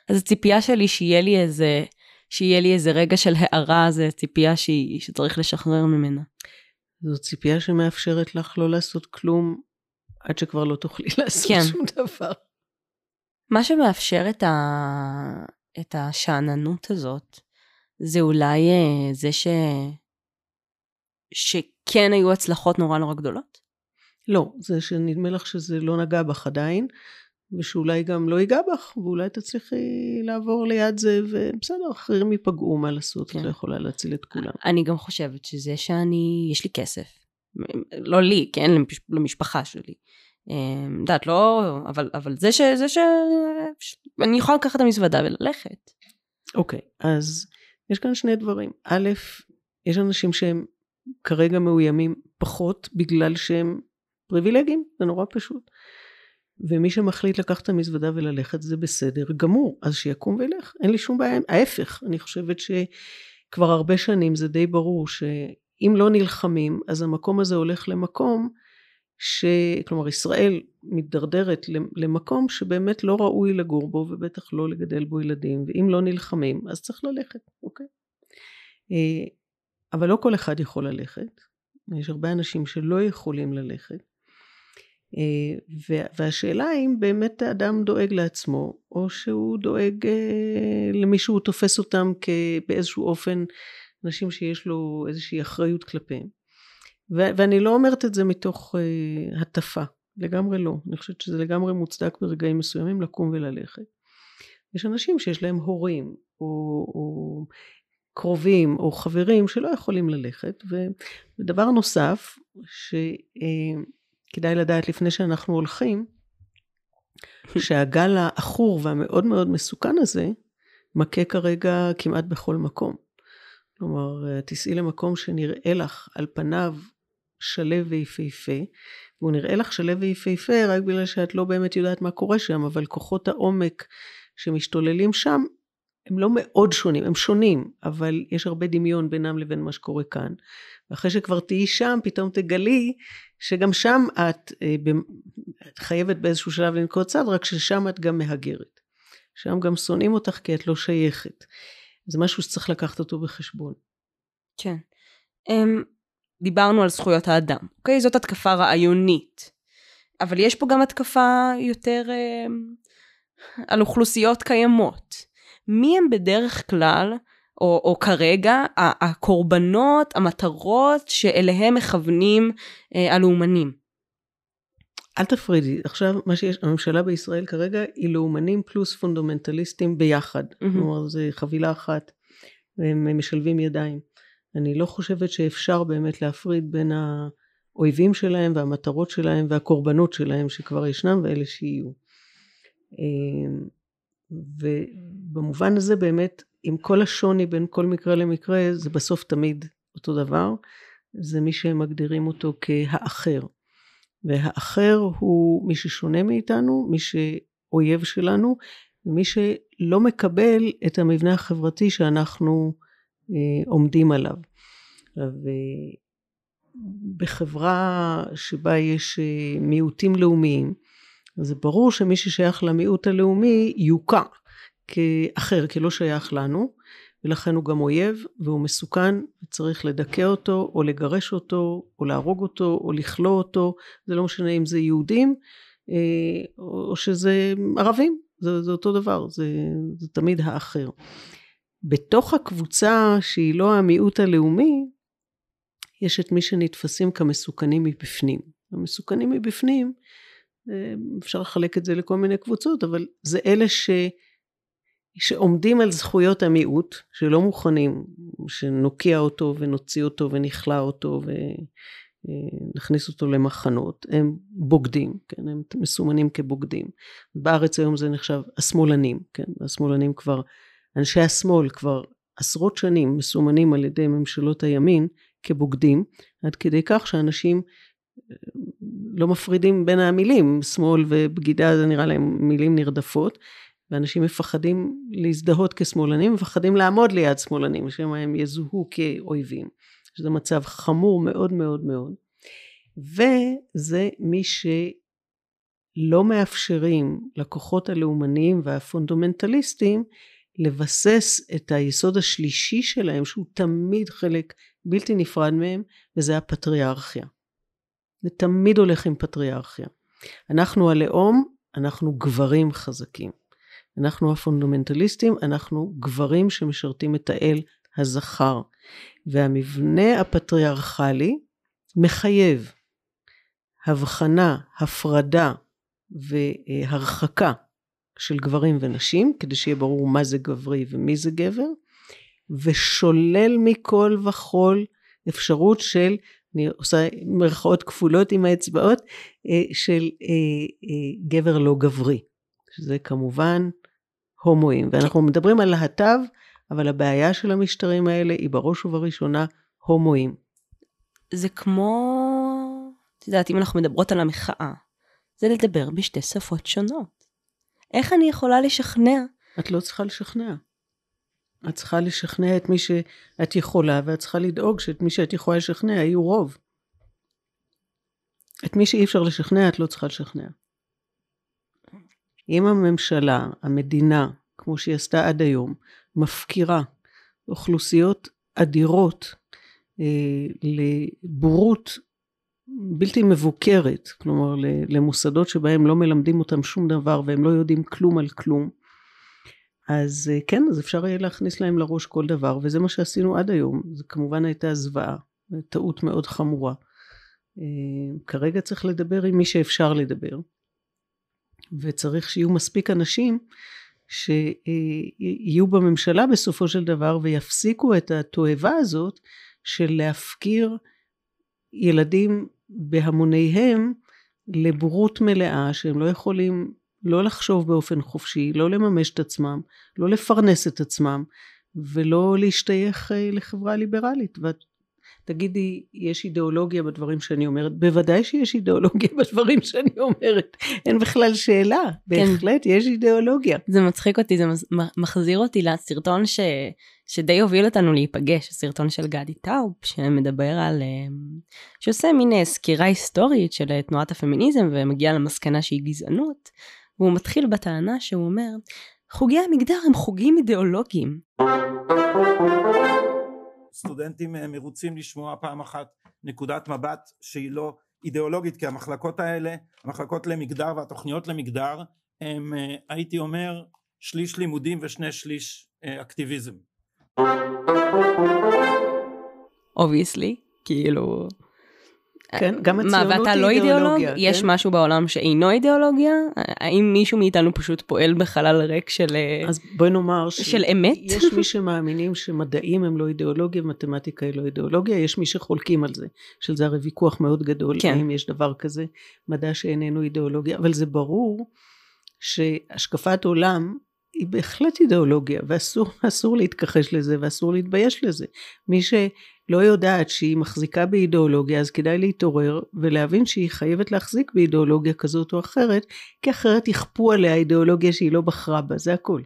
אז הציפייה שלי שיהיה לי איזה, שיהיה לי איזה רגע של הערה, זה ציפייה שהיא, שצריך לשחרר ממנה. זו ציפייה שמאפשרת לך לא לעשות כלום עד שכבר לא תוכלי לעשות כן. שום דבר. מה שמאפשר את, ה... את השאננות הזאת, זה אולי אה, זה ש... שכן היו הצלחות נורא נורא גדולות? לא, זה שנדמה לך שזה לא נגע בך עדיין, ושאולי גם לא ייגע בך, ואולי תצליחי לעבור ליד זה, ובסדר, אחרים ייפגעו מה לעשות, כן. את לא יכולה להציל את כולם. אני גם חושבת שזה שאני, יש לי כסף, לא לי, כן, למשפחה שלי. אמ, יודעת, לא, אבל, אבל זה ש... זה ש... אני יכולה לקחת את המזוודה וללכת. אוקיי, okay, אז יש כאן שני דברים. א', יש אנשים שהם כרגע מאוימים פחות בגלל שהם פריבילגיים, זה נורא פשוט. ומי שמחליט לקחת את המזוודה וללכת זה בסדר גמור, אז שיקום וילך, אין לי שום בעיה, ההפך, אני חושבת שכבר הרבה שנים זה די ברור שאם לא נלחמים, אז המקום הזה הולך למקום ש... כלומר ישראל מתדרדרת למקום שבאמת לא ראוי לגור בו ובטח לא לגדל בו ילדים ואם לא נלחמים אז צריך ללכת אוקיי? אה, אבל לא כל אחד יכול ללכת. יש הרבה אנשים שלא יכולים ללכת והשאלה אם באמת האדם דואג לעצמו או שהוא דואג אה, למי שהוא תופס אותם באיזשהו אופן אנשים שיש לו איזושהי אחריות כלפיהם ואני לא אומרת את זה מתוך uh, הטפה, לגמרי לא. אני חושבת שזה לגמרי מוצדק ברגעים מסוימים לקום וללכת. יש אנשים שיש להם הורים, או, או קרובים, או חברים שלא יכולים ללכת. ודבר נוסף, שכדאי לדעת לפני שאנחנו הולכים, שהגל העכור והמאוד מאוד מסוכן הזה, מכה כרגע כמעט בכל מקום. כלומר, תיסעי למקום שנראה לך על פניו שלו ויפהפה, והוא נראה לך שלו ויפהפה רק בגלל שאת לא באמת יודעת מה קורה שם, אבל כוחות העומק שמשתוללים שם הם לא מאוד שונים, הם שונים, אבל יש הרבה דמיון בינם לבין מה שקורה כאן. ואחרי שכבר תהיי שם, פתאום תגלי שגם שם את, אה, את חייבת באיזשהו שלב לנקוט צד, רק ששם את גם מהגרת. שם גם שונאים אותך כי את לא שייכת. זה משהו שצריך לקחת אותו בחשבון. כן. Um, דיברנו על זכויות האדם, אוקיי? זאת התקפה רעיונית. אבל יש פה גם התקפה יותר um, על אוכלוסיות קיימות. מי הם בדרך כלל, או, או כרגע, הקורבנות, המטרות שאליהם מכוונים אה, הלאומנים? אל תפרידי, עכשיו מה שיש, הממשלה בישראל כרגע היא לאומנים פלוס פונדמנטליסטים ביחד. Mm-hmm. כלומר, זה חבילה אחת, והם משלבים ידיים. אני לא חושבת שאפשר באמת להפריד בין האויבים שלהם והמטרות שלהם והקורבנות שלהם שכבר ישנם ואלה שיהיו. אה, ובמובן הזה באמת, עם כל השוני בין כל מקרה למקרה, זה בסוף תמיד אותו דבר. זה מי שהם מגדירים אותו כהאחר. והאחר הוא מי ששונה מאיתנו, מי שאויב שלנו, ומי שלא מקבל את המבנה החברתי שאנחנו אה, עומדים עליו. ובחברה שבה יש אה, מיעוטים לאומיים, זה ברור שמי ששייך למיעוט הלאומי יוקע כאחר, כלא שייך לנו, ולכן הוא גם אויב והוא מסוכן, וצריך לדכא אותו, או לגרש אותו, או להרוג אותו, או לכלוא אותו, זה לא משנה אם זה יהודים, אה, או שזה ערבים, זה, זה אותו דבר, זה, זה תמיד האחר. בתוך הקבוצה שהיא לא המיעוט הלאומי, יש את מי שנתפסים כמסוכנים מבפנים. המסוכנים מבפנים אפשר לחלק את זה לכל מיני קבוצות, אבל זה אלה ש... שעומדים על זכויות המיעוט, שלא מוכנים שנוקיע אותו ונוציא אותו ונכלא אותו ונכניס אותו למחנות, הם בוגדים, כן, הם מסומנים כבוגדים. בארץ היום זה נחשב השמאלנים, כן, השמאלנים כבר, אנשי השמאל כבר עשרות שנים מסומנים על ידי ממשלות הימין כבוגדים, עד כדי כך שאנשים לא מפרידים בין המילים, שמאל ובגידה זה נראה להם מילים נרדפות, ואנשים מפחדים להזדהות כשמאלנים, מפחדים לעמוד ליד שמאלנים, שמא הם יזוהו כאויבים, שזה מצב חמור מאוד מאוד מאוד. וזה מי שלא מאפשרים לכוחות הלאומניים והפונדומנטליסטים לבסס את היסוד השלישי שלהם, שהוא תמיד חלק בלתי נפרד מהם, וזה הפטריארכיה. זה תמיד הולך עם פטריארכיה. אנחנו הלאום, אנחנו גברים חזקים. אנחנו הפונדמנטליסטים, אנחנו גברים שמשרתים את האל הזכר. והמבנה הפטריארכלי מחייב הבחנה, הפרדה והרחקה של גברים ונשים, כדי שיהיה ברור מה זה גברי ומי זה גבר, ושולל מכל וכול אפשרות של אני עושה מרכאות כפולות עם האצבעות, אה, של אה, אה, גבר לא גברי, שזה כמובן הומואים. ואנחנו מדברים על להט"ב, אבל הבעיה של המשטרים האלה היא בראש ובראשונה הומואים. זה כמו, את יודעת, אם אנחנו מדברות על המחאה, זה לדבר בשתי שפות שונות. איך אני יכולה לשכנע? את לא צריכה לשכנע. את צריכה לשכנע את מי שאת יכולה, ואת צריכה לדאוג שאת מי שאת יכולה לשכנע יהיו רוב. את מי שאי אפשר לשכנע, את לא צריכה לשכנע. אם הממשלה, המדינה, כמו שהיא עשתה עד היום, מפקירה אוכלוסיות אדירות אה, לבורות בלתי מבוקרת, כלומר למוסדות שבהם לא מלמדים אותם שום דבר והם לא יודעים כלום על כלום, אז אה, כן, אז אפשר יהיה להכניס להם לראש כל דבר, וזה מה שעשינו עד היום. זו כמובן הייתה זוועה, טעות מאוד חמורה. אה, כרגע צריך לדבר עם מי שאפשר לדבר, וצריך שיהיו מספיק אנשים שיהיו בממשלה בסופו של דבר ויפסיקו את התועבה הזאת של להפקיר ילדים בהמוניהם לבורות מלאה שהם לא יכולים לא לחשוב באופן חופשי, לא לממש את עצמם, לא לפרנס את עצמם ולא להשתייך אה, לחברה ליברלית. ואת תגידי, יש אידיאולוגיה בדברים שאני אומרת? בוודאי שיש אידיאולוגיה בדברים שאני אומרת. אין בכלל שאלה. כן. בהחלט יש אידיאולוגיה. זה מצחיק אותי, זה מחזיר אותי לסרטון ש... שדי הוביל אותנו להיפגש, הסרטון של גדי טאוב, שמדבר על... אה, שעושה מין אה, סקירה היסטורית של אה, תנועת הפמיניזם ומגיע למסקנה שהיא גזענות. והוא מתחיל בטענה שהוא אומר, חוגי המגדר הם חוגים אידיאולוגיים. סטודנטים אה, מרוצים לשמוע פעם אחת נקודת מבט שהיא לא אידיאולוגית כי המחלקות האלה המחלקות למגדר והתוכניות למגדר הם אה, הייתי אומר שליש לימודים ושני שליש אה, אקטיביזם. obviously כאילו כן, גם הציונות היא אידיאולוגיה. מה, ואתה לא אידיאולוג? כן? יש משהו בעולם שאינו אידיאולוגיה? האם מישהו מאיתנו פשוט פועל בחלל ריק של אמת? אז בואי נאמר ש... של אמת? יש מי שמאמינים שמדעים הם לא אידיאולוגיה ומתמטיקה היא לא אידיאולוגיה, יש מי שחולקים על זה, של זה הרי ויכוח מאוד גדול, כן. האם יש דבר כזה, מדע שאיננו אידיאולוגיה, אבל זה ברור שהשקפת עולם היא בהחלט אידיאולוגיה ואסור להתכחש לזה ואסור להתבייש לזה. מי שלא יודעת שהיא מחזיקה באידיאולוגיה אז כדאי להתעורר ולהבין שהיא חייבת להחזיק באידיאולוגיה כזאת או אחרת כי אחרת יכפו עליה אידיאולוגיה שהיא לא בחרה בה זה הכל.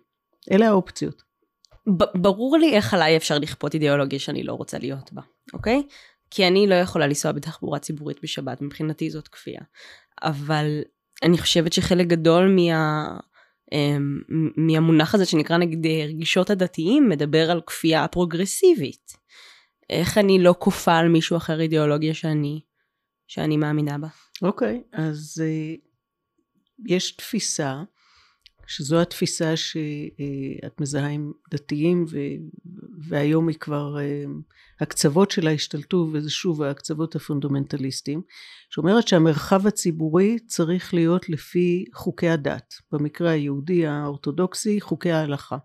אלה האופציות. ברור לי איך עליי אפשר לכפות אידיאולוגיה שאני לא רוצה להיות בה, אוקיי? כי אני לא יכולה לנסוע בתחבורה ציבורית בשבת, מבחינתי זאת כפייה. אבל אני חושבת שחלק גדול מה... אמ, מהמונח הזה שנקרא נגיד רגישות הדתיים מדבר על כפייה פרוגרסיבית. איך אני לא כופה על מישהו אחר אידיאולוגיה שאני, שאני מאמינה בה. אוקיי, okay, אז uh, יש תפיסה שזו התפיסה שאת מזהה עם דתיים ו, והיום היא כבר הקצוות שלה השתלטו וזה שוב הקצוות הפונדמנטליסטיים שאומרת שהמרחב הציבורי צריך להיות לפי חוקי הדת במקרה היהודי האורתודוקסי חוקי ההלכה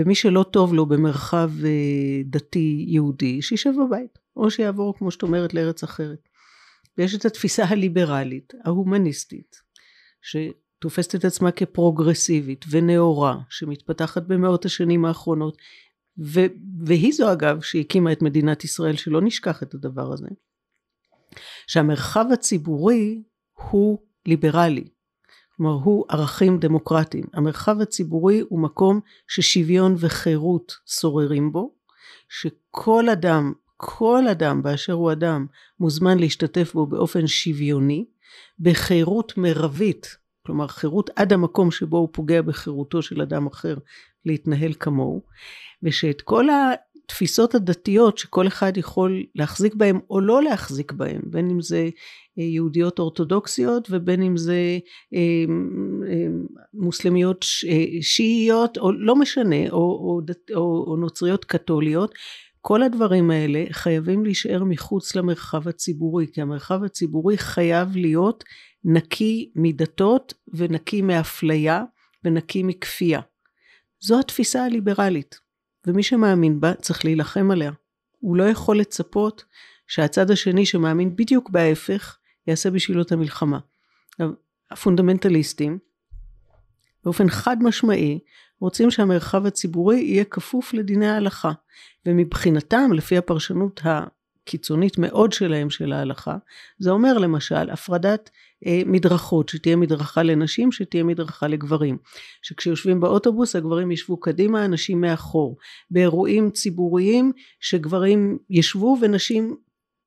ומי שלא טוב לו במרחב אה, דתי יהודי שישב בבית או שיעבור כמו שאת אומרת לארץ אחרת. ויש את התפיסה הליברלית ההומניסטית ש... תופסת את עצמה כפרוגרסיבית ונאורה שמתפתחת במאות השנים האחרונות ו- והיא זו אגב שהקימה את מדינת ישראל שלא נשכח את הדבר הזה שהמרחב הציבורי הוא ליברלי הוא ערכים דמוקרטיים. המרחב הציבורי הוא מקום ששוויון וחירות שוררים בו שכל אדם כל אדם באשר הוא אדם מוזמן להשתתף בו באופן שוויוני בחירות מרבית כלומר חירות עד המקום שבו הוא פוגע בחירותו של אדם אחר להתנהל כמוהו ושאת כל התפיסות הדתיות שכל אחד יכול להחזיק בהם או לא להחזיק בהם בין אם זה אה, יהודיות אורתודוקסיות ובין אם זה אה, אה, מוסלמיות שיעיות או לא משנה או, או, או, או נוצריות קתוליות כל הדברים האלה חייבים להישאר מחוץ למרחב הציבורי כי המרחב הציבורי חייב להיות נקי מדתות ונקי מאפליה ונקי מכפייה. זו התפיסה הליברלית ומי שמאמין בה צריך להילחם עליה. הוא לא יכול לצפות שהצד השני שמאמין בדיוק בהפך יעשה בשבילו את המלחמה. הפונדמנטליסטים באופן חד משמעי רוצים שהמרחב הציבורי יהיה כפוף לדיני ההלכה ומבחינתם לפי הפרשנות הקיצונית מאוד שלהם של ההלכה זה אומר למשל הפרדת אה, מדרכות שתהיה מדרכה לנשים שתהיה מדרכה לגברים. שכשיושבים באוטובוס הגברים ישבו קדימה הנשים מאחור. באירועים ציבוריים שגברים ישבו ונשים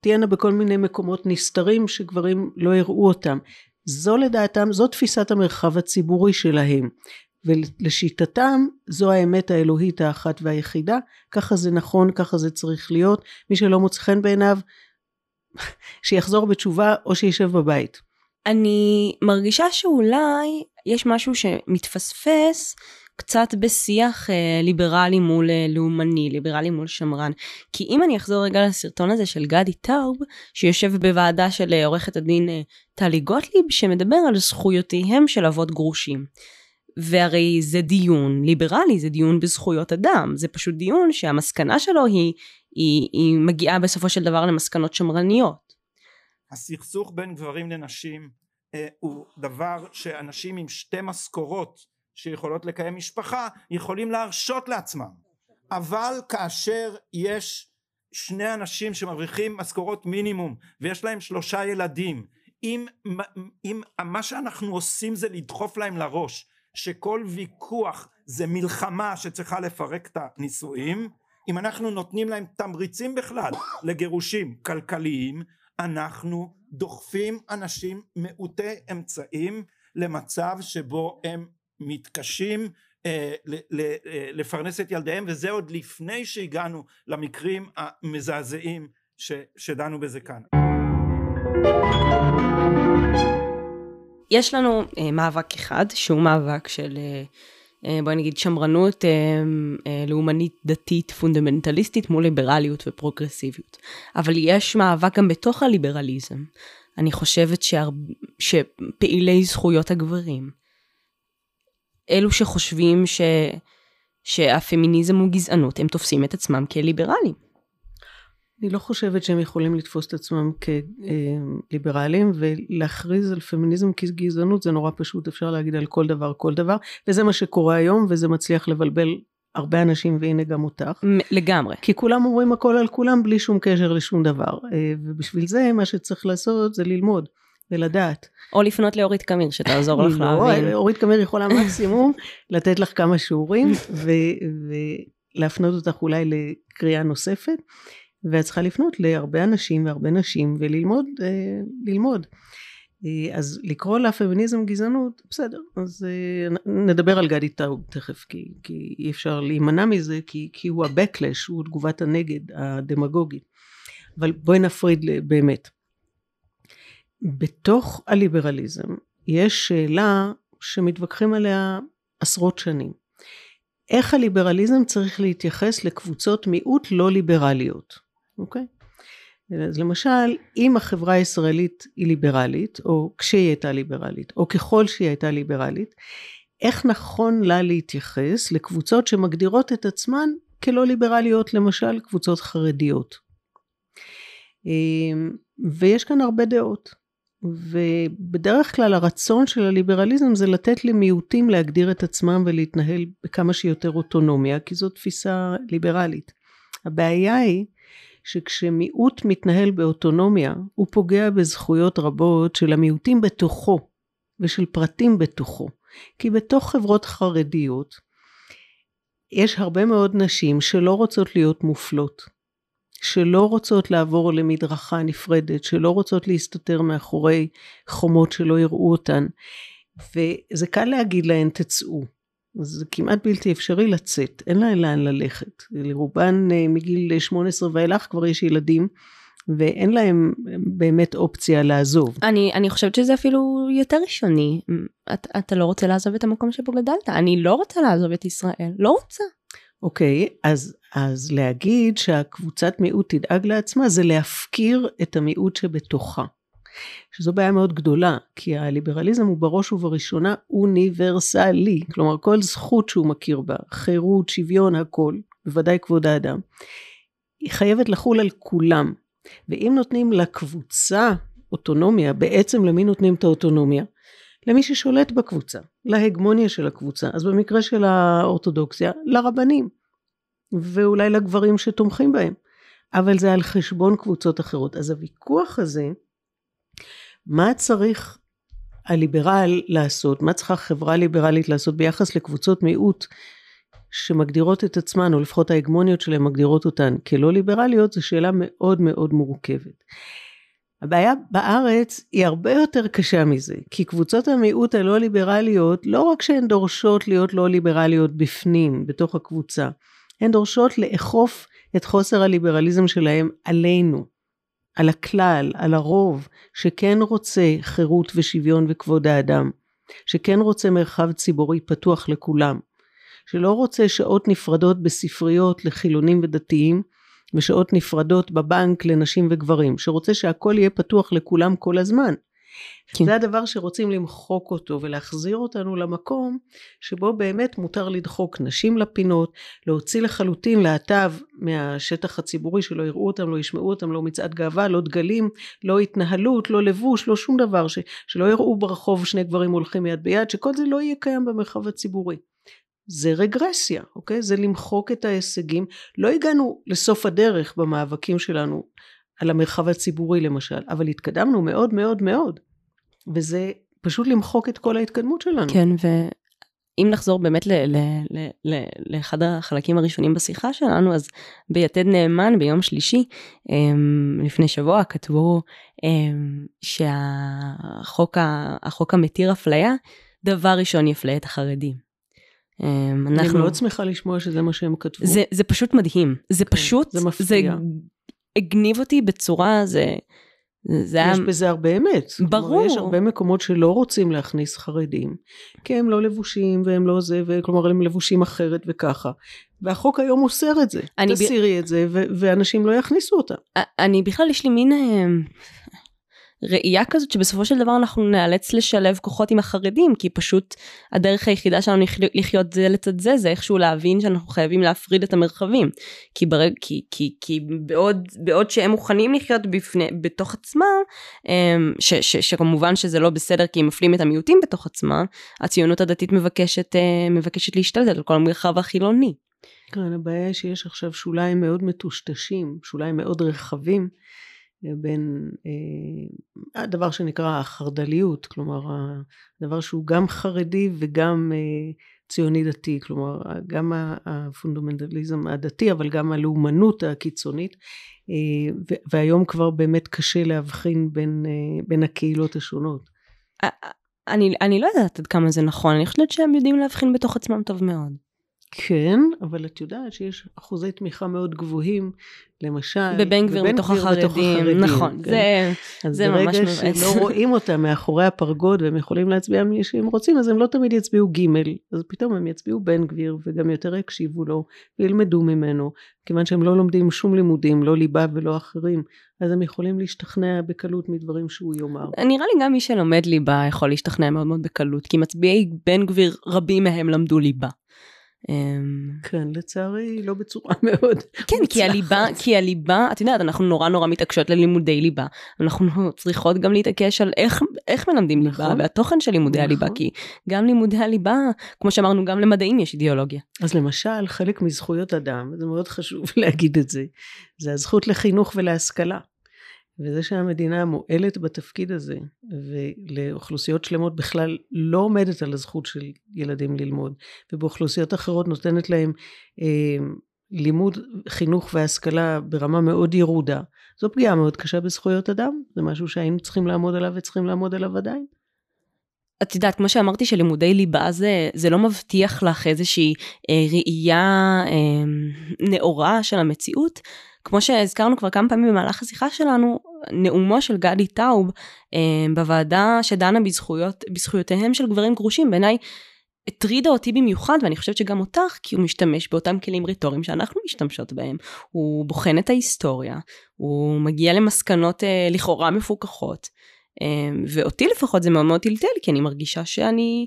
תהיינה בכל מיני מקומות נסתרים שגברים לא יראו אותם. זו לדעתם זו תפיסת המרחב הציבורי שלהם ולשיטתם זו האמת האלוהית האחת והיחידה ככה זה נכון ככה זה צריך להיות מי שלא מוצא חן בעיניו שיחזור בתשובה או שישב בבית אני מרגישה שאולי יש משהו שמתפספס קצת בשיח אה, ליברלי מול אה, לאומני, ליברלי מול שמרן. כי אם אני אחזור רגע לסרטון הזה של גדי טאוב, שיושב בוועדה של אה, עורכת הדין אה, טלי גוטליב, שמדבר על זכויותיהם של אבות גרושים. והרי זה דיון ליברלי, זה דיון בזכויות אדם, זה פשוט דיון שהמסקנה שלו היא, היא, היא מגיעה בסופו של דבר למסקנות שמרניות. הסכסוך בין גברים לנשים אה, הוא דבר שאנשים עם שתי משכורות שיכולות לקיים משפחה יכולים להרשות לעצמם אבל כאשר יש שני אנשים שמרוויחים משכורות מינימום ויש להם שלושה ילדים אם, אם מה שאנחנו עושים זה לדחוף להם לראש שכל ויכוח זה מלחמה שצריכה לפרק את הנישואים אם אנחנו נותנים להם תמריצים בכלל לגירושים כלכליים אנחנו דוחפים אנשים מעוטי אמצעים למצב שבו הם מתקשים אה, ל, ל, אה, לפרנס את ילדיהם וזה עוד לפני שהגענו למקרים המזעזעים ש, שדנו בזה כאן. יש לנו אה, מאבק אחד שהוא מאבק של אה, אה, בואי נגיד שמרנות אה, אה, לאומנית דתית פונדמנטליסטית מול ליברליות ופרוגרסיביות. אבל יש מאבק גם בתוך הליברליזם. אני חושבת שהר... שפעילי זכויות הגברים, אלו שחושבים ש... שהפמיניזם הוא גזענות, הם תופסים את עצמם כליברלים. אני לא חושבת שהם יכולים לתפוס את עצמם כליברלים ולהכריז על פמיניזם כגזענות זה נורא פשוט אפשר להגיד על כל דבר כל דבר וזה מה שקורה היום וזה מצליח לבלבל הרבה אנשים והנה גם אותך. לגמרי. כי כולם אומרים הכל על כולם בלי שום קשר לשום דבר אה, ובשביל זה מה שצריך לעשות זה ללמוד ולדעת. או לפנות לאורית קמיר שתעזור לך לא, להבין. אורית קמיר יכולה מקסימום לתת לך כמה שיעורים ולהפנות אותך אולי לקריאה נוספת. ואת צריכה לפנות להרבה אנשים והרבה נשים וללמוד אה, ללמוד. אה, אז לקרוא לפמיניזם גזענות בסדר אז אה, נדבר על גדי טאוב תכף כי, כי אי אפשר להימנע מזה כי, כי הוא ה-backlash הוא תגובת הנגד הדמגוגית אבל בואי נפריד באמת. בתוך הליברליזם יש שאלה שמתווכחים עליה עשרות שנים. איך הליברליזם צריך להתייחס לקבוצות מיעוט לא ליברליות אוקיי? אז למשל, אם החברה הישראלית היא ליברלית, או כשהיא הייתה ליברלית, או ככל שהיא הייתה ליברלית, איך נכון לה להתייחס לקבוצות שמגדירות את עצמן כלא ליברליות, למשל קבוצות חרדיות. אמ, ויש כאן הרבה דעות. ובדרך כלל הרצון של הליברליזם זה לתת למיעוטים להגדיר את עצמם ולהתנהל בכמה שיותר אוטונומיה, כי זו תפיסה ליברלית. הבעיה היא שכשמיעוט מתנהל באוטונומיה, הוא פוגע בזכויות רבות של המיעוטים בתוכו ושל פרטים בתוכו. כי בתוך חברות חרדיות יש הרבה מאוד נשים שלא רוצות להיות מופלות, שלא רוצות לעבור למדרכה נפרדת, שלא רוצות להסתתר מאחורי חומות שלא יראו אותן. וזה קל להגיד להן תצאו, זה כמעט בלתי אפשרי לצאת, אין להן לאן ללכת. לרובן אה, מגיל 18 ואילך כבר יש ילדים, ואין להם באמת אופציה לעזוב. אני, אני חושבת שזה אפילו יותר ראשוני. את, אתה לא רוצה לעזוב את המקום שבו גדלת, אני לא רוצה לעזוב את ישראל, לא רוצה. אוקיי, okay, אז, אז להגיד שהקבוצת מיעוט תדאג לעצמה זה להפקיר את המיעוט שבתוכה. שזו בעיה מאוד גדולה, כי הליברליזם הוא בראש ובראשונה אוניברסלי, כלומר כל זכות שהוא מכיר בה, חירות, שוויון, הכל, בוודאי כבוד האדם, היא חייבת לחול על כולם. ואם נותנים לקבוצה אוטונומיה, בעצם למי נותנים את האוטונומיה? למי ששולט בקבוצה, להגמוניה של הקבוצה, אז במקרה של האורתודוקסיה, לרבנים, ואולי לגברים שתומכים בהם, אבל זה על חשבון קבוצות אחרות. אז הוויכוח הזה מה צריך הליברל לעשות, מה צריכה חברה ליברלית לעשות ביחס לקבוצות מיעוט שמגדירות את עצמן, או לפחות ההגמוניות שלהן מגדירות אותן כלא ליברליות, זו שאלה מאוד מאוד מורכבת. הבעיה בארץ היא הרבה יותר קשה מזה, כי קבוצות המיעוט הלא ליברליות, לא רק שהן דורשות להיות לא ליברליות בפנים, בתוך הקבוצה, הן דורשות לאכוף את חוסר הליברליזם שלהם עלינו. על הכלל, על הרוב, שכן רוצה חירות ושוויון וכבוד האדם, שכן רוצה מרחב ציבורי פתוח לכולם, שלא רוצה שעות נפרדות בספריות לחילונים ודתיים, ושעות נפרדות בבנק לנשים וגברים, שרוצה שהכל יהיה פתוח לכולם כל הזמן. כן. זה הדבר שרוצים למחוק אותו ולהחזיר אותנו למקום שבו באמת מותר לדחוק נשים לפינות, להוציא לחלוטין להט"ב מהשטח הציבורי שלא יראו אותם, לא ישמעו אותם, לא מצעד גאווה, לא דגלים, לא התנהלות, לא לבוש, לא שום דבר, ש, שלא יראו ברחוב שני גברים הולכים יד ביד, שכל זה לא יהיה קיים במרחב הציבורי. זה רגרסיה, אוקיי? זה למחוק את ההישגים. לא הגענו לסוף הדרך במאבקים שלנו על המרחב הציבורי למשל, אבל התקדמנו מאוד מאוד מאוד, וזה פשוט למחוק את כל ההתקדמות שלנו. כן, ואם נחזור באמת ל- ל- ל- ל- לאחד החלקים הראשונים בשיחה שלנו, אז ביתד נאמן ביום שלישי, אמ, לפני שבוע, כתבו אמ, שהחוק המתיר אפליה, דבר ראשון יפלה את החרדים. אמ, אנחנו... אני מאוד שמחה לשמוע שזה מה שהם כתבו. זה, זה פשוט מדהים. זה כן, פשוט, זה מפתיע. זה הגניב אותי בצורה, זה... זה יש היה... בזה הרבה אמת. ברור. כלומר, יש הרבה מקומות שלא רוצים להכניס חרדים, כי הם לא לבושים והם לא זה, וכלומר הם לבושים אחרת וככה. והחוק היום אוסר את זה. תסירי ב... את זה, ו- ואנשים לא יכניסו אותם. אני בכלל, יש לי מין... ראייה כזאת שבסופו של דבר אנחנו נאלץ לשלב כוחות עם החרדים כי פשוט הדרך היחידה שלנו לחיות זה לצד זה זה איכשהו להבין שאנחנו חייבים להפריד את המרחבים כי, ברג, כי, כי, כי בעוד, בעוד שהם מוכנים לחיות בפני, בתוך עצמם אמ, ש, ש, שכמובן שזה לא בסדר כי הם מפלים את המיעוטים בתוך עצמם הציונות הדתית מבקשת, אה, מבקשת להשתלט על כל המרחב החילוני. כן, הבעיה שיש עכשיו שוליים מאוד מטושטשים, שוליים מאוד רחבים, בין אה, הדבר שנקרא החרד"ליות, כלומר הדבר שהוא גם חרדי וגם אה, ציוני דתי, כלומר גם הפונדמנטליזם הדתי אבל גם הלאומנות הקיצונית אה, והיום כבר באמת קשה להבחין בין, בין הקהילות השונות. אני, אני לא יודעת עד כמה זה נכון, אני חושבת שהם יודעים להבחין בתוך עצמם טוב מאוד. כן, אבל את יודעת שיש אחוזי תמיכה מאוד גבוהים, למשל, בבן גביר בתוך החרדים, נכון, כן. זה, זה ממש מבאס. אז ברגע שלא רואים אותם מאחורי הפרגוד והם יכולים להצביע מי שהם רוצים, אז הם לא תמיד יצביעו ג', אז פתאום הם יצביעו בן גביר וגם יותר יקשיבו לו וילמדו ממנו, כיוון שהם לא לומדים שום לימודים, לא ליבה ולא אחרים, אז הם יכולים להשתכנע בקלות מדברים שהוא יאמר. נראה לי גם מי שלומד ליבה יכול להשתכנע מאוד מאוד בקלות, כי מצביעי בן גביר רבים מהם למדו ליבה. אמ, כן, לצערי לא בצורה מאוד כן, כי הליבה, כי הליבה, את יודעת, אנחנו נורא נורא מתעקשות ללימודי ליבה. אנחנו צריכות גם להתעקש על איך, איך מלמדים נכון, ליבה והתוכן של לימודי נכון. הליבה, כי גם לימודי הליבה, כמו שאמרנו, גם למדעים יש אידיאולוגיה. אז למשל, חלק מזכויות אדם, זה מאוד חשוב להגיד את זה, זה הזכות לחינוך ולהשכלה. וזה שהמדינה מועלת בתפקיד הזה ולאוכלוסיות שלמות בכלל לא עומדת על הזכות של ילדים ללמוד ובאוכלוסיות אחרות נותנת להם אה, לימוד חינוך והשכלה ברמה מאוד ירודה זו פגיעה מאוד קשה בזכויות אדם זה משהו שהיינו צריכים לעמוד עליו וצריכים לעמוד עליו עדיין. את יודעת, כמו שאמרתי שלימודי ליבה זה, זה לא מבטיח לך איזושהי אה, ראייה אה, נאורה של המציאות, כמו שהזכרנו כבר כמה פעמים במהלך השיחה שלנו, נאומו של גדי טאוב אה, בוועדה שדנה בזכויות, בזכויותיהם של גברים גרושים, בעיניי הטרידה אותי במיוחד, ואני חושבת שגם אותך, כי הוא משתמש באותם כלים רטוריים שאנחנו משתמשות בהם. הוא בוחן את ההיסטוריה, הוא מגיע למסקנות אה, לכאורה מפוקחות, אה, ואותי לפחות זה מאוד מאוד טלטל, כי אני מרגישה שאני...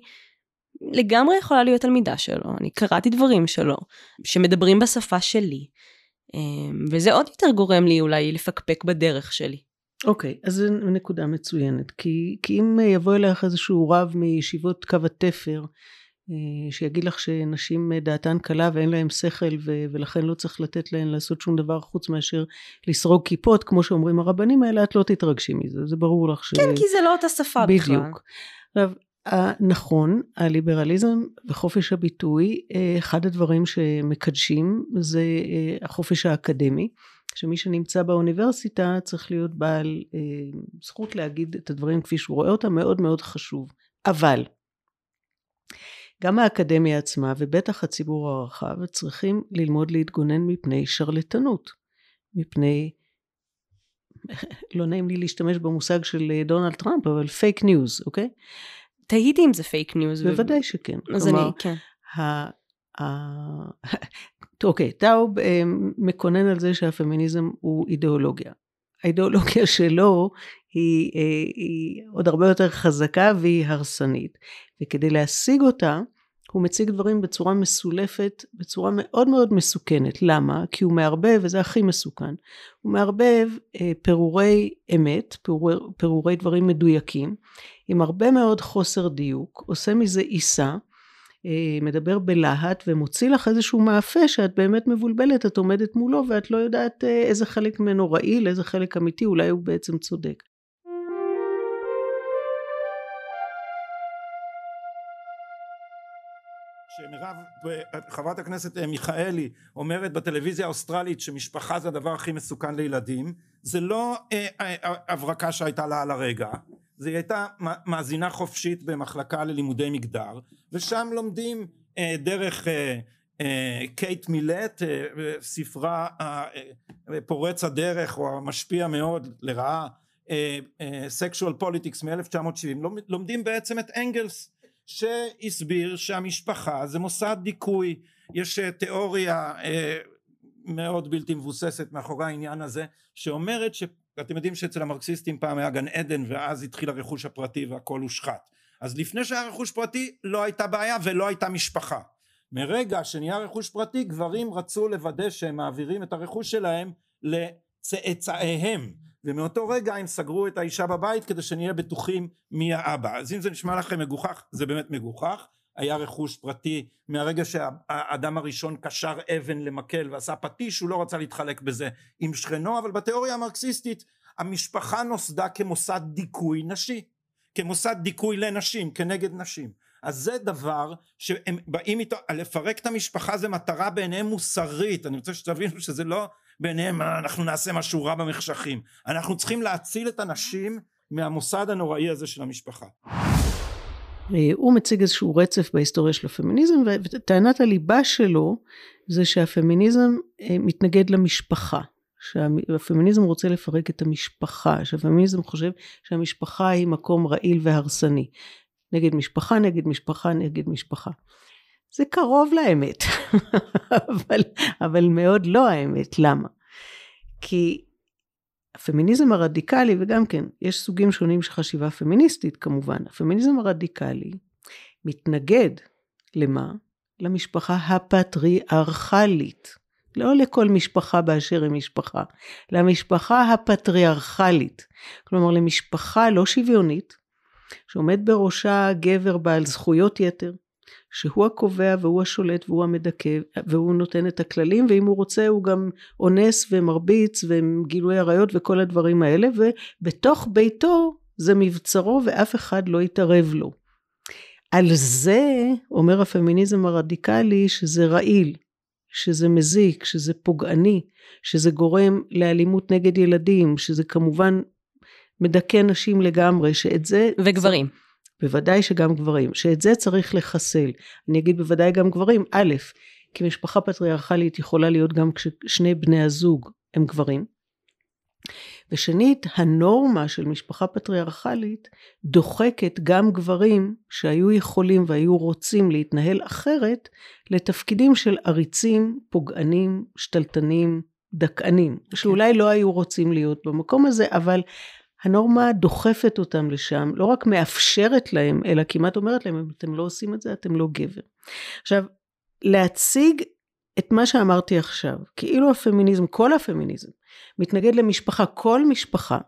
לגמרי יכולה להיות תלמידה שלו, אני קראתי דברים שלו, שמדברים בשפה שלי, וזה עוד יותר גורם לי אולי לפקפק בדרך שלי. אוקיי, okay, אז זו נקודה מצוינת, כי, כי אם יבוא אליך איזשהו רב מישיבות קו התפר, אה, שיגיד לך שנשים דעתן קלה ואין להם שכל ו- ולכן לא צריך לתת להן לעשות שום דבר חוץ מאשר לסרוג כיפות כמו שאומרים הרבנים האלה את לא תתרגשי מזה זה ברור לך ש... כן כי זה לא אותה שפה. בכלל. בדיוק. עכשיו נכון, הליברליזם וחופש הביטוי, אה, אחד הדברים שמקדשים זה אה, החופש האקדמי, שמי שנמצא באוניברסיטה צריך להיות בעל אה, זכות להגיד את הדברים כפי שהוא רואה אותם, מאוד מאוד חשוב. אבל גם האקדמיה עצמה ובטח הציבור הרחב צריכים ללמוד להתגונן מפני שרלטנות, מפני לא נעים לי להשתמש במושג של דונלד טראמפ אבל פייק ניוז אוקיי תהיתי אם זה פייק ניוז. בוודאי. שכן. אז כלומר, אני, כן. אוקיי, טאוב אה, מקונן על זה שהפמיניזם הוא אידיאולוגיה. האידיאולוגיה שלו היא, אה, היא עוד הרבה יותר חזקה והיא הרסנית. וכדי להשיג אותה, הוא מציג דברים בצורה מסולפת, בצורה מאוד מאוד מסוכנת. למה? כי הוא מערבב, וזה הכי מסוכן, הוא מערבב אה, פירורי אמת, פירורי, פירורי דברים מדויקים, עם הרבה מאוד חוסר דיוק, עושה מזה עיסה, אה, מדבר בלהט ומוציא לך איזשהו מאפה שאת באמת מבולבלת, את עומדת מולו ואת לא יודעת אה, איזה חלק ממנו רעיל, איזה חלק אמיתי, אולי הוא בעצם צודק. שמירב, חברת הכנסת אה, מיכאלי אומרת בטלוויזיה האוסטרלית שמשפחה זה הדבר הכי מסוכן לילדים, זה לא אה, אה, הברקה שהייתה לה על הרגע, זה הייתה מאזינה חופשית במחלקה ללימודי מגדר, ושם לומדים אה, דרך אה, אה, קייט מילט, אה, ספרה אה, אה, פורץ הדרך או המשפיע מאוד לרעה, Sexual uh, Politics מ-1970, לומדים בעצם את אנגלס שהסביר שהמשפחה זה מוסד דיכוי. יש אה, תיאוריה אה, מאוד בלתי מבוססת מאחורי העניין הזה שאומרת שאתם יודעים שאצל המרקסיסטים פעם היה גן עדן ואז התחיל הרכוש הפרטי והכל הושחת. אז לפני שהיה רכוש פרטי לא הייתה בעיה ולא הייתה משפחה. מרגע שנהיה רכוש פרטי גברים רצו לוודא שהם מעבירים את הרכוש שלהם לצאצאיהם. ומאותו רגע הם סגרו את האישה בבית כדי שנהיה בטוחים מי האבא. אז אם זה נשמע לכם מגוחך זה באמת מגוחך היה רכוש פרטי מהרגע שהאדם הראשון קשר אבן למקל ועשה פטיש הוא לא רצה להתחלק בזה עם שכנו אבל בתיאוריה המרקסיסטית המשפחה נוסדה כמוסד דיכוי נשי כמוסד דיכוי לנשים כנגד נשים. אז זה דבר שהם באים איתו לפרק את המשפחה זה מטרה בעיניהם מוסרית. אני רוצה שתבינו שזה לא בעיניהם אנחנו נעשה משהו רע במחשכים. אנחנו צריכים להציל את הנשים מהמוסד הנוראי הזה של המשפחה. אה, הוא מציג איזשהו רצף בהיסטוריה של הפמיניזם וטענת הליבה שלו זה שהפמיניזם אה, מתנגד למשפחה שהפמיניזם רוצה לפרק את המשפחה שהפמיניזם חושב שהמשפחה היא מקום רעיל והרסני נגד משפחה נגד משפחה נגד משפחה זה קרוב לאמת, אבל, אבל מאוד לא האמת. למה? כי הפמיניזם הרדיקלי, וגם כן, יש סוגים שונים של חשיבה פמיניסטית כמובן, הפמיניזם הרדיקלי מתנגד למה? למשפחה הפטריארכלית. לא לכל משפחה באשר היא משפחה, למשפחה הפטריארכלית. כלומר, למשפחה לא שוויונית, שעומד בראשה גבר בעל זכויות יתר, שהוא הקובע והוא השולט והוא המדכא והוא נותן את הכללים ואם הוא רוצה הוא גם אונס ומרביץ וגילוי עריות וכל הדברים האלה ובתוך ביתו זה מבצרו ואף אחד לא יתערב לו. על זה אומר הפמיניזם הרדיקלי שזה רעיל, שזה מזיק, שזה פוגעני, שזה גורם לאלימות נגד ילדים, שזה כמובן מדכא נשים לגמרי, שאת זה... וגברים. בוודאי שגם גברים, שאת זה צריך לחסל. אני אגיד בוודאי גם גברים, א', כי משפחה פטריארכלית יכולה להיות גם כששני בני הזוג הם גברים. ושנית, הנורמה של משפחה פטריארכלית דוחקת גם גברים שהיו יכולים והיו רוצים להתנהל אחרת לתפקידים של עריצים, פוגענים, שתלטנים, דכאנים, okay. שאולי לא היו רוצים להיות במקום הזה, אבל הנורמה דוחפת אותם לשם, לא רק מאפשרת להם, אלא כמעט אומרת להם, אם אתם לא עושים את זה, אתם לא גבר. עכשיו, להציג את מה שאמרתי עכשיו, כאילו הפמיניזם, כל הפמיניזם, מתנגד למשפחה, כל משפחה,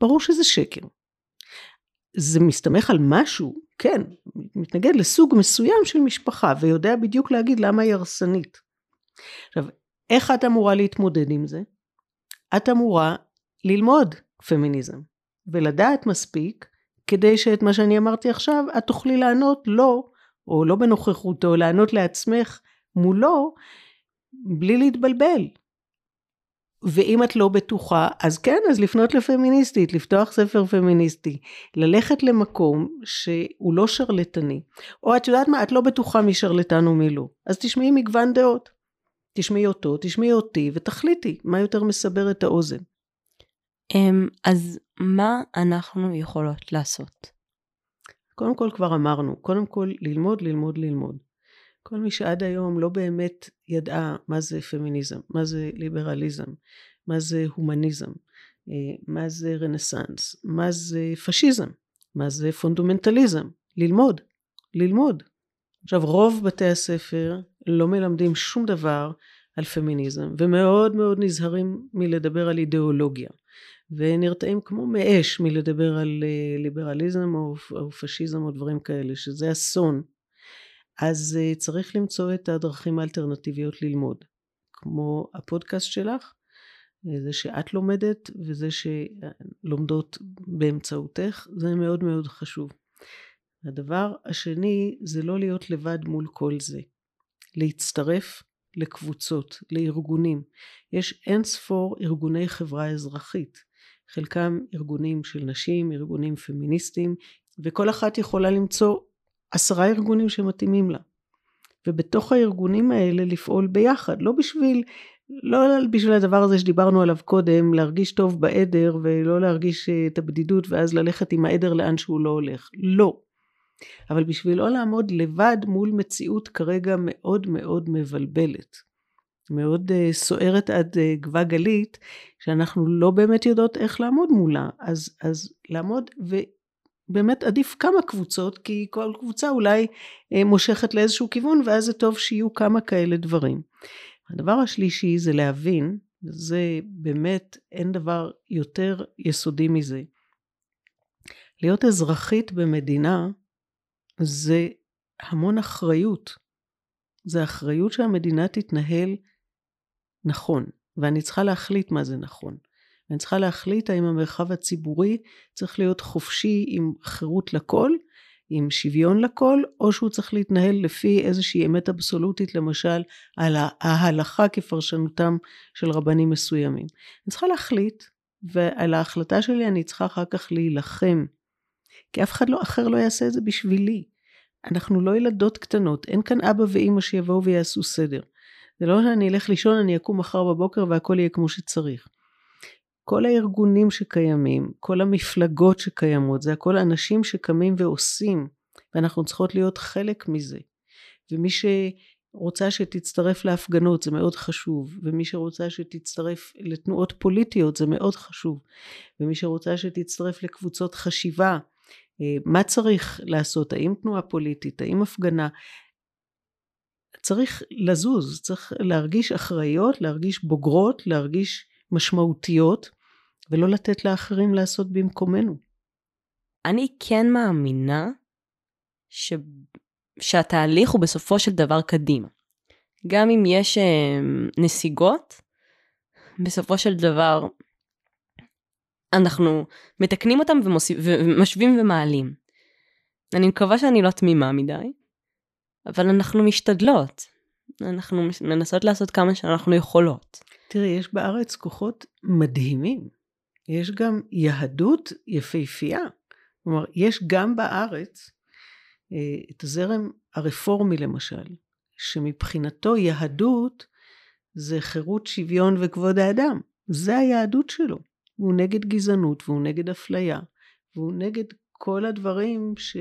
ברור שזה שקר. זה מסתמך על משהו, כן, מתנגד לסוג מסוים של משפחה, ויודע בדיוק להגיד למה היא הרסנית. עכשיו, איך את אמורה להתמודד עם זה? את אמורה ללמוד פמיניזם. ולדעת מספיק, כדי שאת מה שאני אמרתי עכשיו, את תוכלי לענות לא, או לא בנוכחותו, לענות לעצמך מולו, בלי להתבלבל. ואם את לא בטוחה, אז כן, אז לפנות לפמיניסטית, לפתוח ספר פמיניסטי, ללכת למקום שהוא לא שרלטני. או את יודעת מה, את לא בטוחה מי שרלטן ומי לא. אז תשמעי מגוון דעות. תשמעי אותו, תשמעי אותי, ותחליטי מה יותר מסבר את האוזן. אמ, אז מה אנחנו יכולות לעשות? קודם כל כבר אמרנו, קודם כל ללמוד, ללמוד, ללמוד. כל מי שעד היום לא באמת ידעה מה זה פמיניזם, מה זה ליברליזם, מה זה הומניזם, אה, מה זה רנסאנס, מה זה פשיזם, מה זה פונדומנטליזם, ללמוד, ללמוד. עכשיו רוב בתי הספר לא מלמדים שום דבר על פמיניזם ומאוד מאוד נזהרים מלדבר על אידיאולוגיה ונרתעים כמו מאש מלדבר על אה, ליברליזם או, או פשיזם או דברים כאלה שזה אסון. אז uh, צריך למצוא את הדרכים האלטרנטיביות ללמוד. כמו הפודקאסט שלך אה, זה שאת לומדת וזה שלומדות באמצעותך זה מאוד מאוד חשוב. הדבר השני זה לא להיות לבד מול כל זה. להצטרף לקבוצות, לארגונים. יש אין ספור ארגוני חברה אזרחית, חלקם ארגונים של נשים, ארגונים פמיניסטיים, וכל אחת יכולה למצוא עשרה ארגונים שמתאימים לה. ובתוך הארגונים האלה לפעול ביחד, לא בשביל, לא בשביל הדבר הזה שדיברנו עליו קודם, להרגיש טוב בעדר ולא להרגיש את הבדידות ואז ללכת עם העדר לאן שהוא לא הולך. לא. אבל בשביל לא לעמוד לבד מול מציאות כרגע מאוד מאוד מבלבלת. מאוד uh, סוערת עד uh, גבה גלית, שאנחנו לא באמת יודעות איך לעמוד מולה. אז, אז לעמוד, ובאמת עדיף כמה קבוצות, כי כל קבוצה אולי uh, מושכת לאיזשהו כיוון, ואז זה טוב שיהיו כמה כאלה דברים. הדבר השלישי זה להבין, וזה באמת אין דבר יותר יסודי מזה. להיות אזרחית במדינה זה המון אחריות. זה אחריות שהמדינה תתנהל נכון, ואני צריכה להחליט מה זה נכון. אני צריכה להחליט האם המרחב הציבורי צריך להיות חופשי עם חירות לכל, עם שוויון לכל, או שהוא צריך להתנהל לפי איזושהי אמת אבסולוטית, למשל על ההלכה כפרשנותם של רבנים מסוימים. אני צריכה להחליט, ועל ההחלטה שלי אני צריכה אחר כך להילחם. כי אף אחד לא, אחר לא יעשה את זה בשבילי. אנחנו לא ילדות קטנות, אין כאן אבא ואימא שיבואו ויעשו סדר. זה לא שאני אלך לישון, אני אקום מחר בבוקר והכל יהיה כמו שצריך. כל הארגונים שקיימים, כל המפלגות שקיימות, זה הכל אנשים שקמים ועושים, ואנחנו צריכות להיות חלק מזה. ומי שרוצה שתצטרף להפגנות זה מאוד חשוב, ומי שרוצה שתצטרף לתנועות פוליטיות זה מאוד חשוב, ומי שרוצה שתצטרף לקבוצות חשיבה אה, מה צריך לעשות, האם תנועה פוליטית, האם הפגנה, צריך לזוז, צריך להרגיש אחראיות, להרגיש בוגרות, להרגיש משמעותיות, ולא לתת לאחרים לעשות במקומנו. אני כן מאמינה ש... שהתהליך הוא בסופו של דבר קדימה. גם אם יש אה, נסיגות, בסופו של דבר אנחנו מתקנים אותם ומוסיפ... ומשווים ומעלים. אני מקווה שאני לא תמימה מדי, אבל אנחנו משתדלות. אנחנו מנסות לעשות כמה שאנחנו יכולות. תראי, יש בארץ כוחות מדהימים. יש גם יהדות יפהפייה. כלומר, יש גם בארץ אה, את הזרם הרפורמי למשל, שמבחינתו יהדות זה חירות, שוויון וכבוד האדם. זה היהדות שלו. והוא נגד גזענות, והוא נגד אפליה, והוא נגד כל הדברים ש...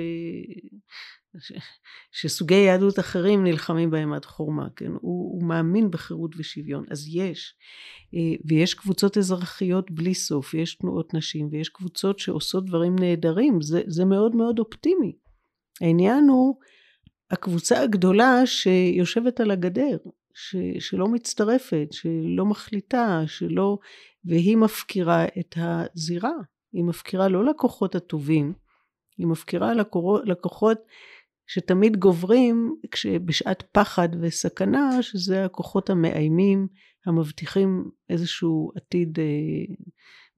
ש... שסוגי יהדות אחרים נלחמים בהם עד חורמה, כן? הוא, הוא מאמין בחירות ושוויון, אז יש. אה, ויש קבוצות אזרחיות בלי סוף, יש תנועות נשים, ויש קבוצות שעושות דברים נהדרים, זה, זה מאוד מאוד אופטימי. העניין הוא הקבוצה הגדולה שיושבת על הגדר, ש, שלא מצטרפת, שלא מחליטה, שלא... והיא מפקירה את הזירה. היא מפקירה לא לקוחות הטובים, היא מפקירה לקוחות שתמיד גוברים בשעת פחד וסכנה, שזה הכוחות המאיימים, המבטיחים איזשהו עתיד אה,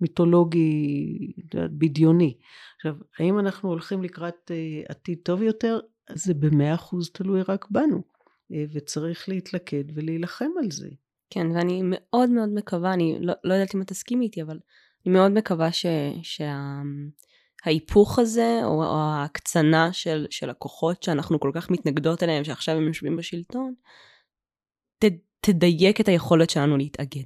מיתולוגי בדיוני. עכשיו, האם אנחנו הולכים לקראת אה, עתיד טוב יותר? זה במאה אחוז תלוי רק בנו. אה, וצריך להתלכד ולהילחם על זה. כן, ואני מאוד מאוד מקווה, אני לא, לא יודעת אם את תסכימי איתי, אבל אני מאוד מקווה ש, שההיפוך שה, הזה, או, או ההקצנה של, של הכוחות שאנחנו כל כך מתנגדות אליהם, שעכשיו הם יושבים בשלטון, ת, תדייק את היכולת שלנו להתאגד.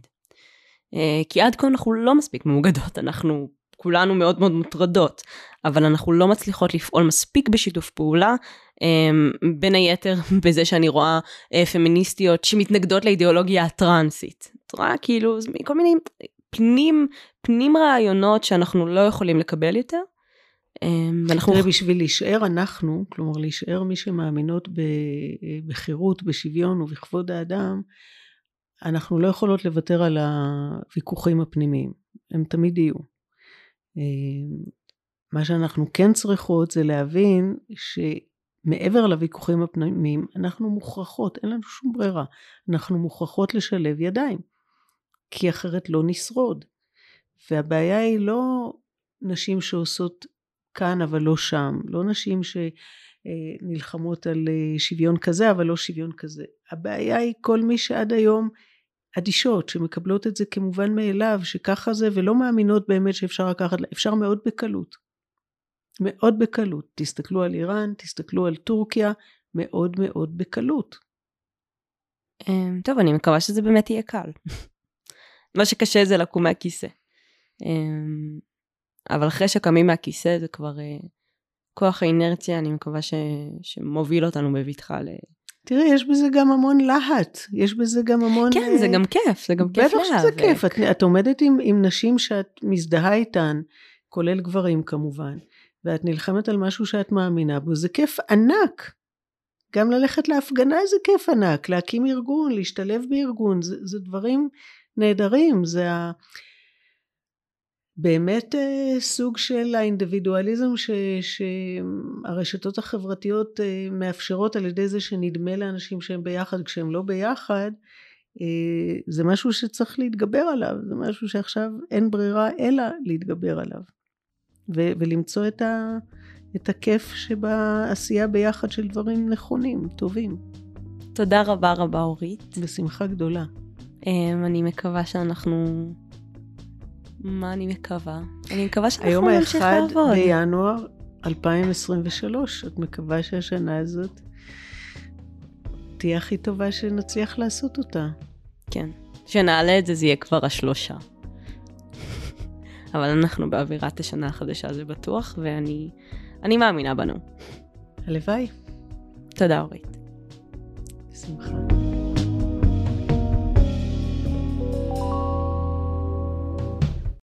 אה, כי עד כה אנחנו לא מספיק מאוגדות, אנחנו כולנו מאוד מאוד מוטרדות, אבל אנחנו לא מצליחות לפעול מספיק בשיתוף פעולה, אמ, בין היתר בזה שאני רואה אה, פמיניסטיות שמתנגדות לאידיאולוגיה הטרנסית. את רואה כאילו כל מיני פנים, פנים רעיונות שאנחנו לא יכולים לקבל יותר. אמ, ואנחנו... תראה, בשביל להישאר אנחנו, כלומר להישאר מי שמאמינות בחירות, בשוויון ובכבוד האדם, אנחנו לא יכולות לוותר על הוויכוחים הפנימיים. הם תמיד יהיו. אמ, מה שאנחנו כן צריכות זה להבין שמעבר לוויכוחים הפנימיים, אנחנו מוכרחות, אין לנו שום ברירה, אנחנו מוכרחות לשלב ידיים, כי אחרת לא נשרוד. והבעיה היא לא נשים שעושות כאן אבל לא שם, לא נשים שנלחמות על אה, שוויון כזה אבל לא שוויון כזה. הבעיה היא כל מי שעד היום אדישות שמקבלות את זה כמובן מאליו שככה זה ולא מאמינות באמת שאפשר לקחת, אפשר מאוד בקלות. מאוד בקלות. תסתכלו על איראן, תסתכלו על טורקיה, מאוד מאוד בקלות. אמ, טוב, אני מקווה שזה באמת יהיה קל. מה שקשה זה לקום מהכיסא. אבל אחרי שקמים מהכיסא זה כבר uh, כוח האינרציה, אני מקווה ש, שמוביל אותנו בבטחה ל... תראי, יש בזה גם המון להט, יש בזה גם המון... כן, זה גם כיף, זה גם כיף להיאבק. בטח שזה כיף, את, את עומדת עם, עם נשים שאת מזדהה איתן, כולל גברים כמובן, ואת נלחמת על משהו שאת מאמינה בו, זה כיף ענק. גם ללכת להפגנה זה כיף ענק, להקים ארגון, להשתלב בארגון, זה, זה דברים נהדרים, זה ה... באמת אה, סוג של האינדיבידואליזם ש, שהרשתות החברתיות אה, מאפשרות על ידי זה שנדמה לאנשים שהם ביחד כשהם לא ביחד אה, זה משהו שצריך להתגבר עליו זה משהו שעכשיו אין ברירה אלא להתגבר עליו ו, ולמצוא את, ה, את הכיף שבעשייה ביחד של דברים נכונים טובים. תודה רבה רבה אורית. בשמחה גדולה. אני מקווה שאנחנו מה אני מקווה? אני מקווה שאנחנו נמשיך לעבוד. היום האחד בינואר 2023, את מקווה שהשנה הזאת תהיה הכי טובה שנצליח לעשות אותה. כן. כשנעלה את זה, זה יהיה כבר השלושה. אבל אנחנו באווירת השנה החדשה, זה בטוח, ואני מאמינה בנו. הלוואי. תודה, אורית. בשמחה.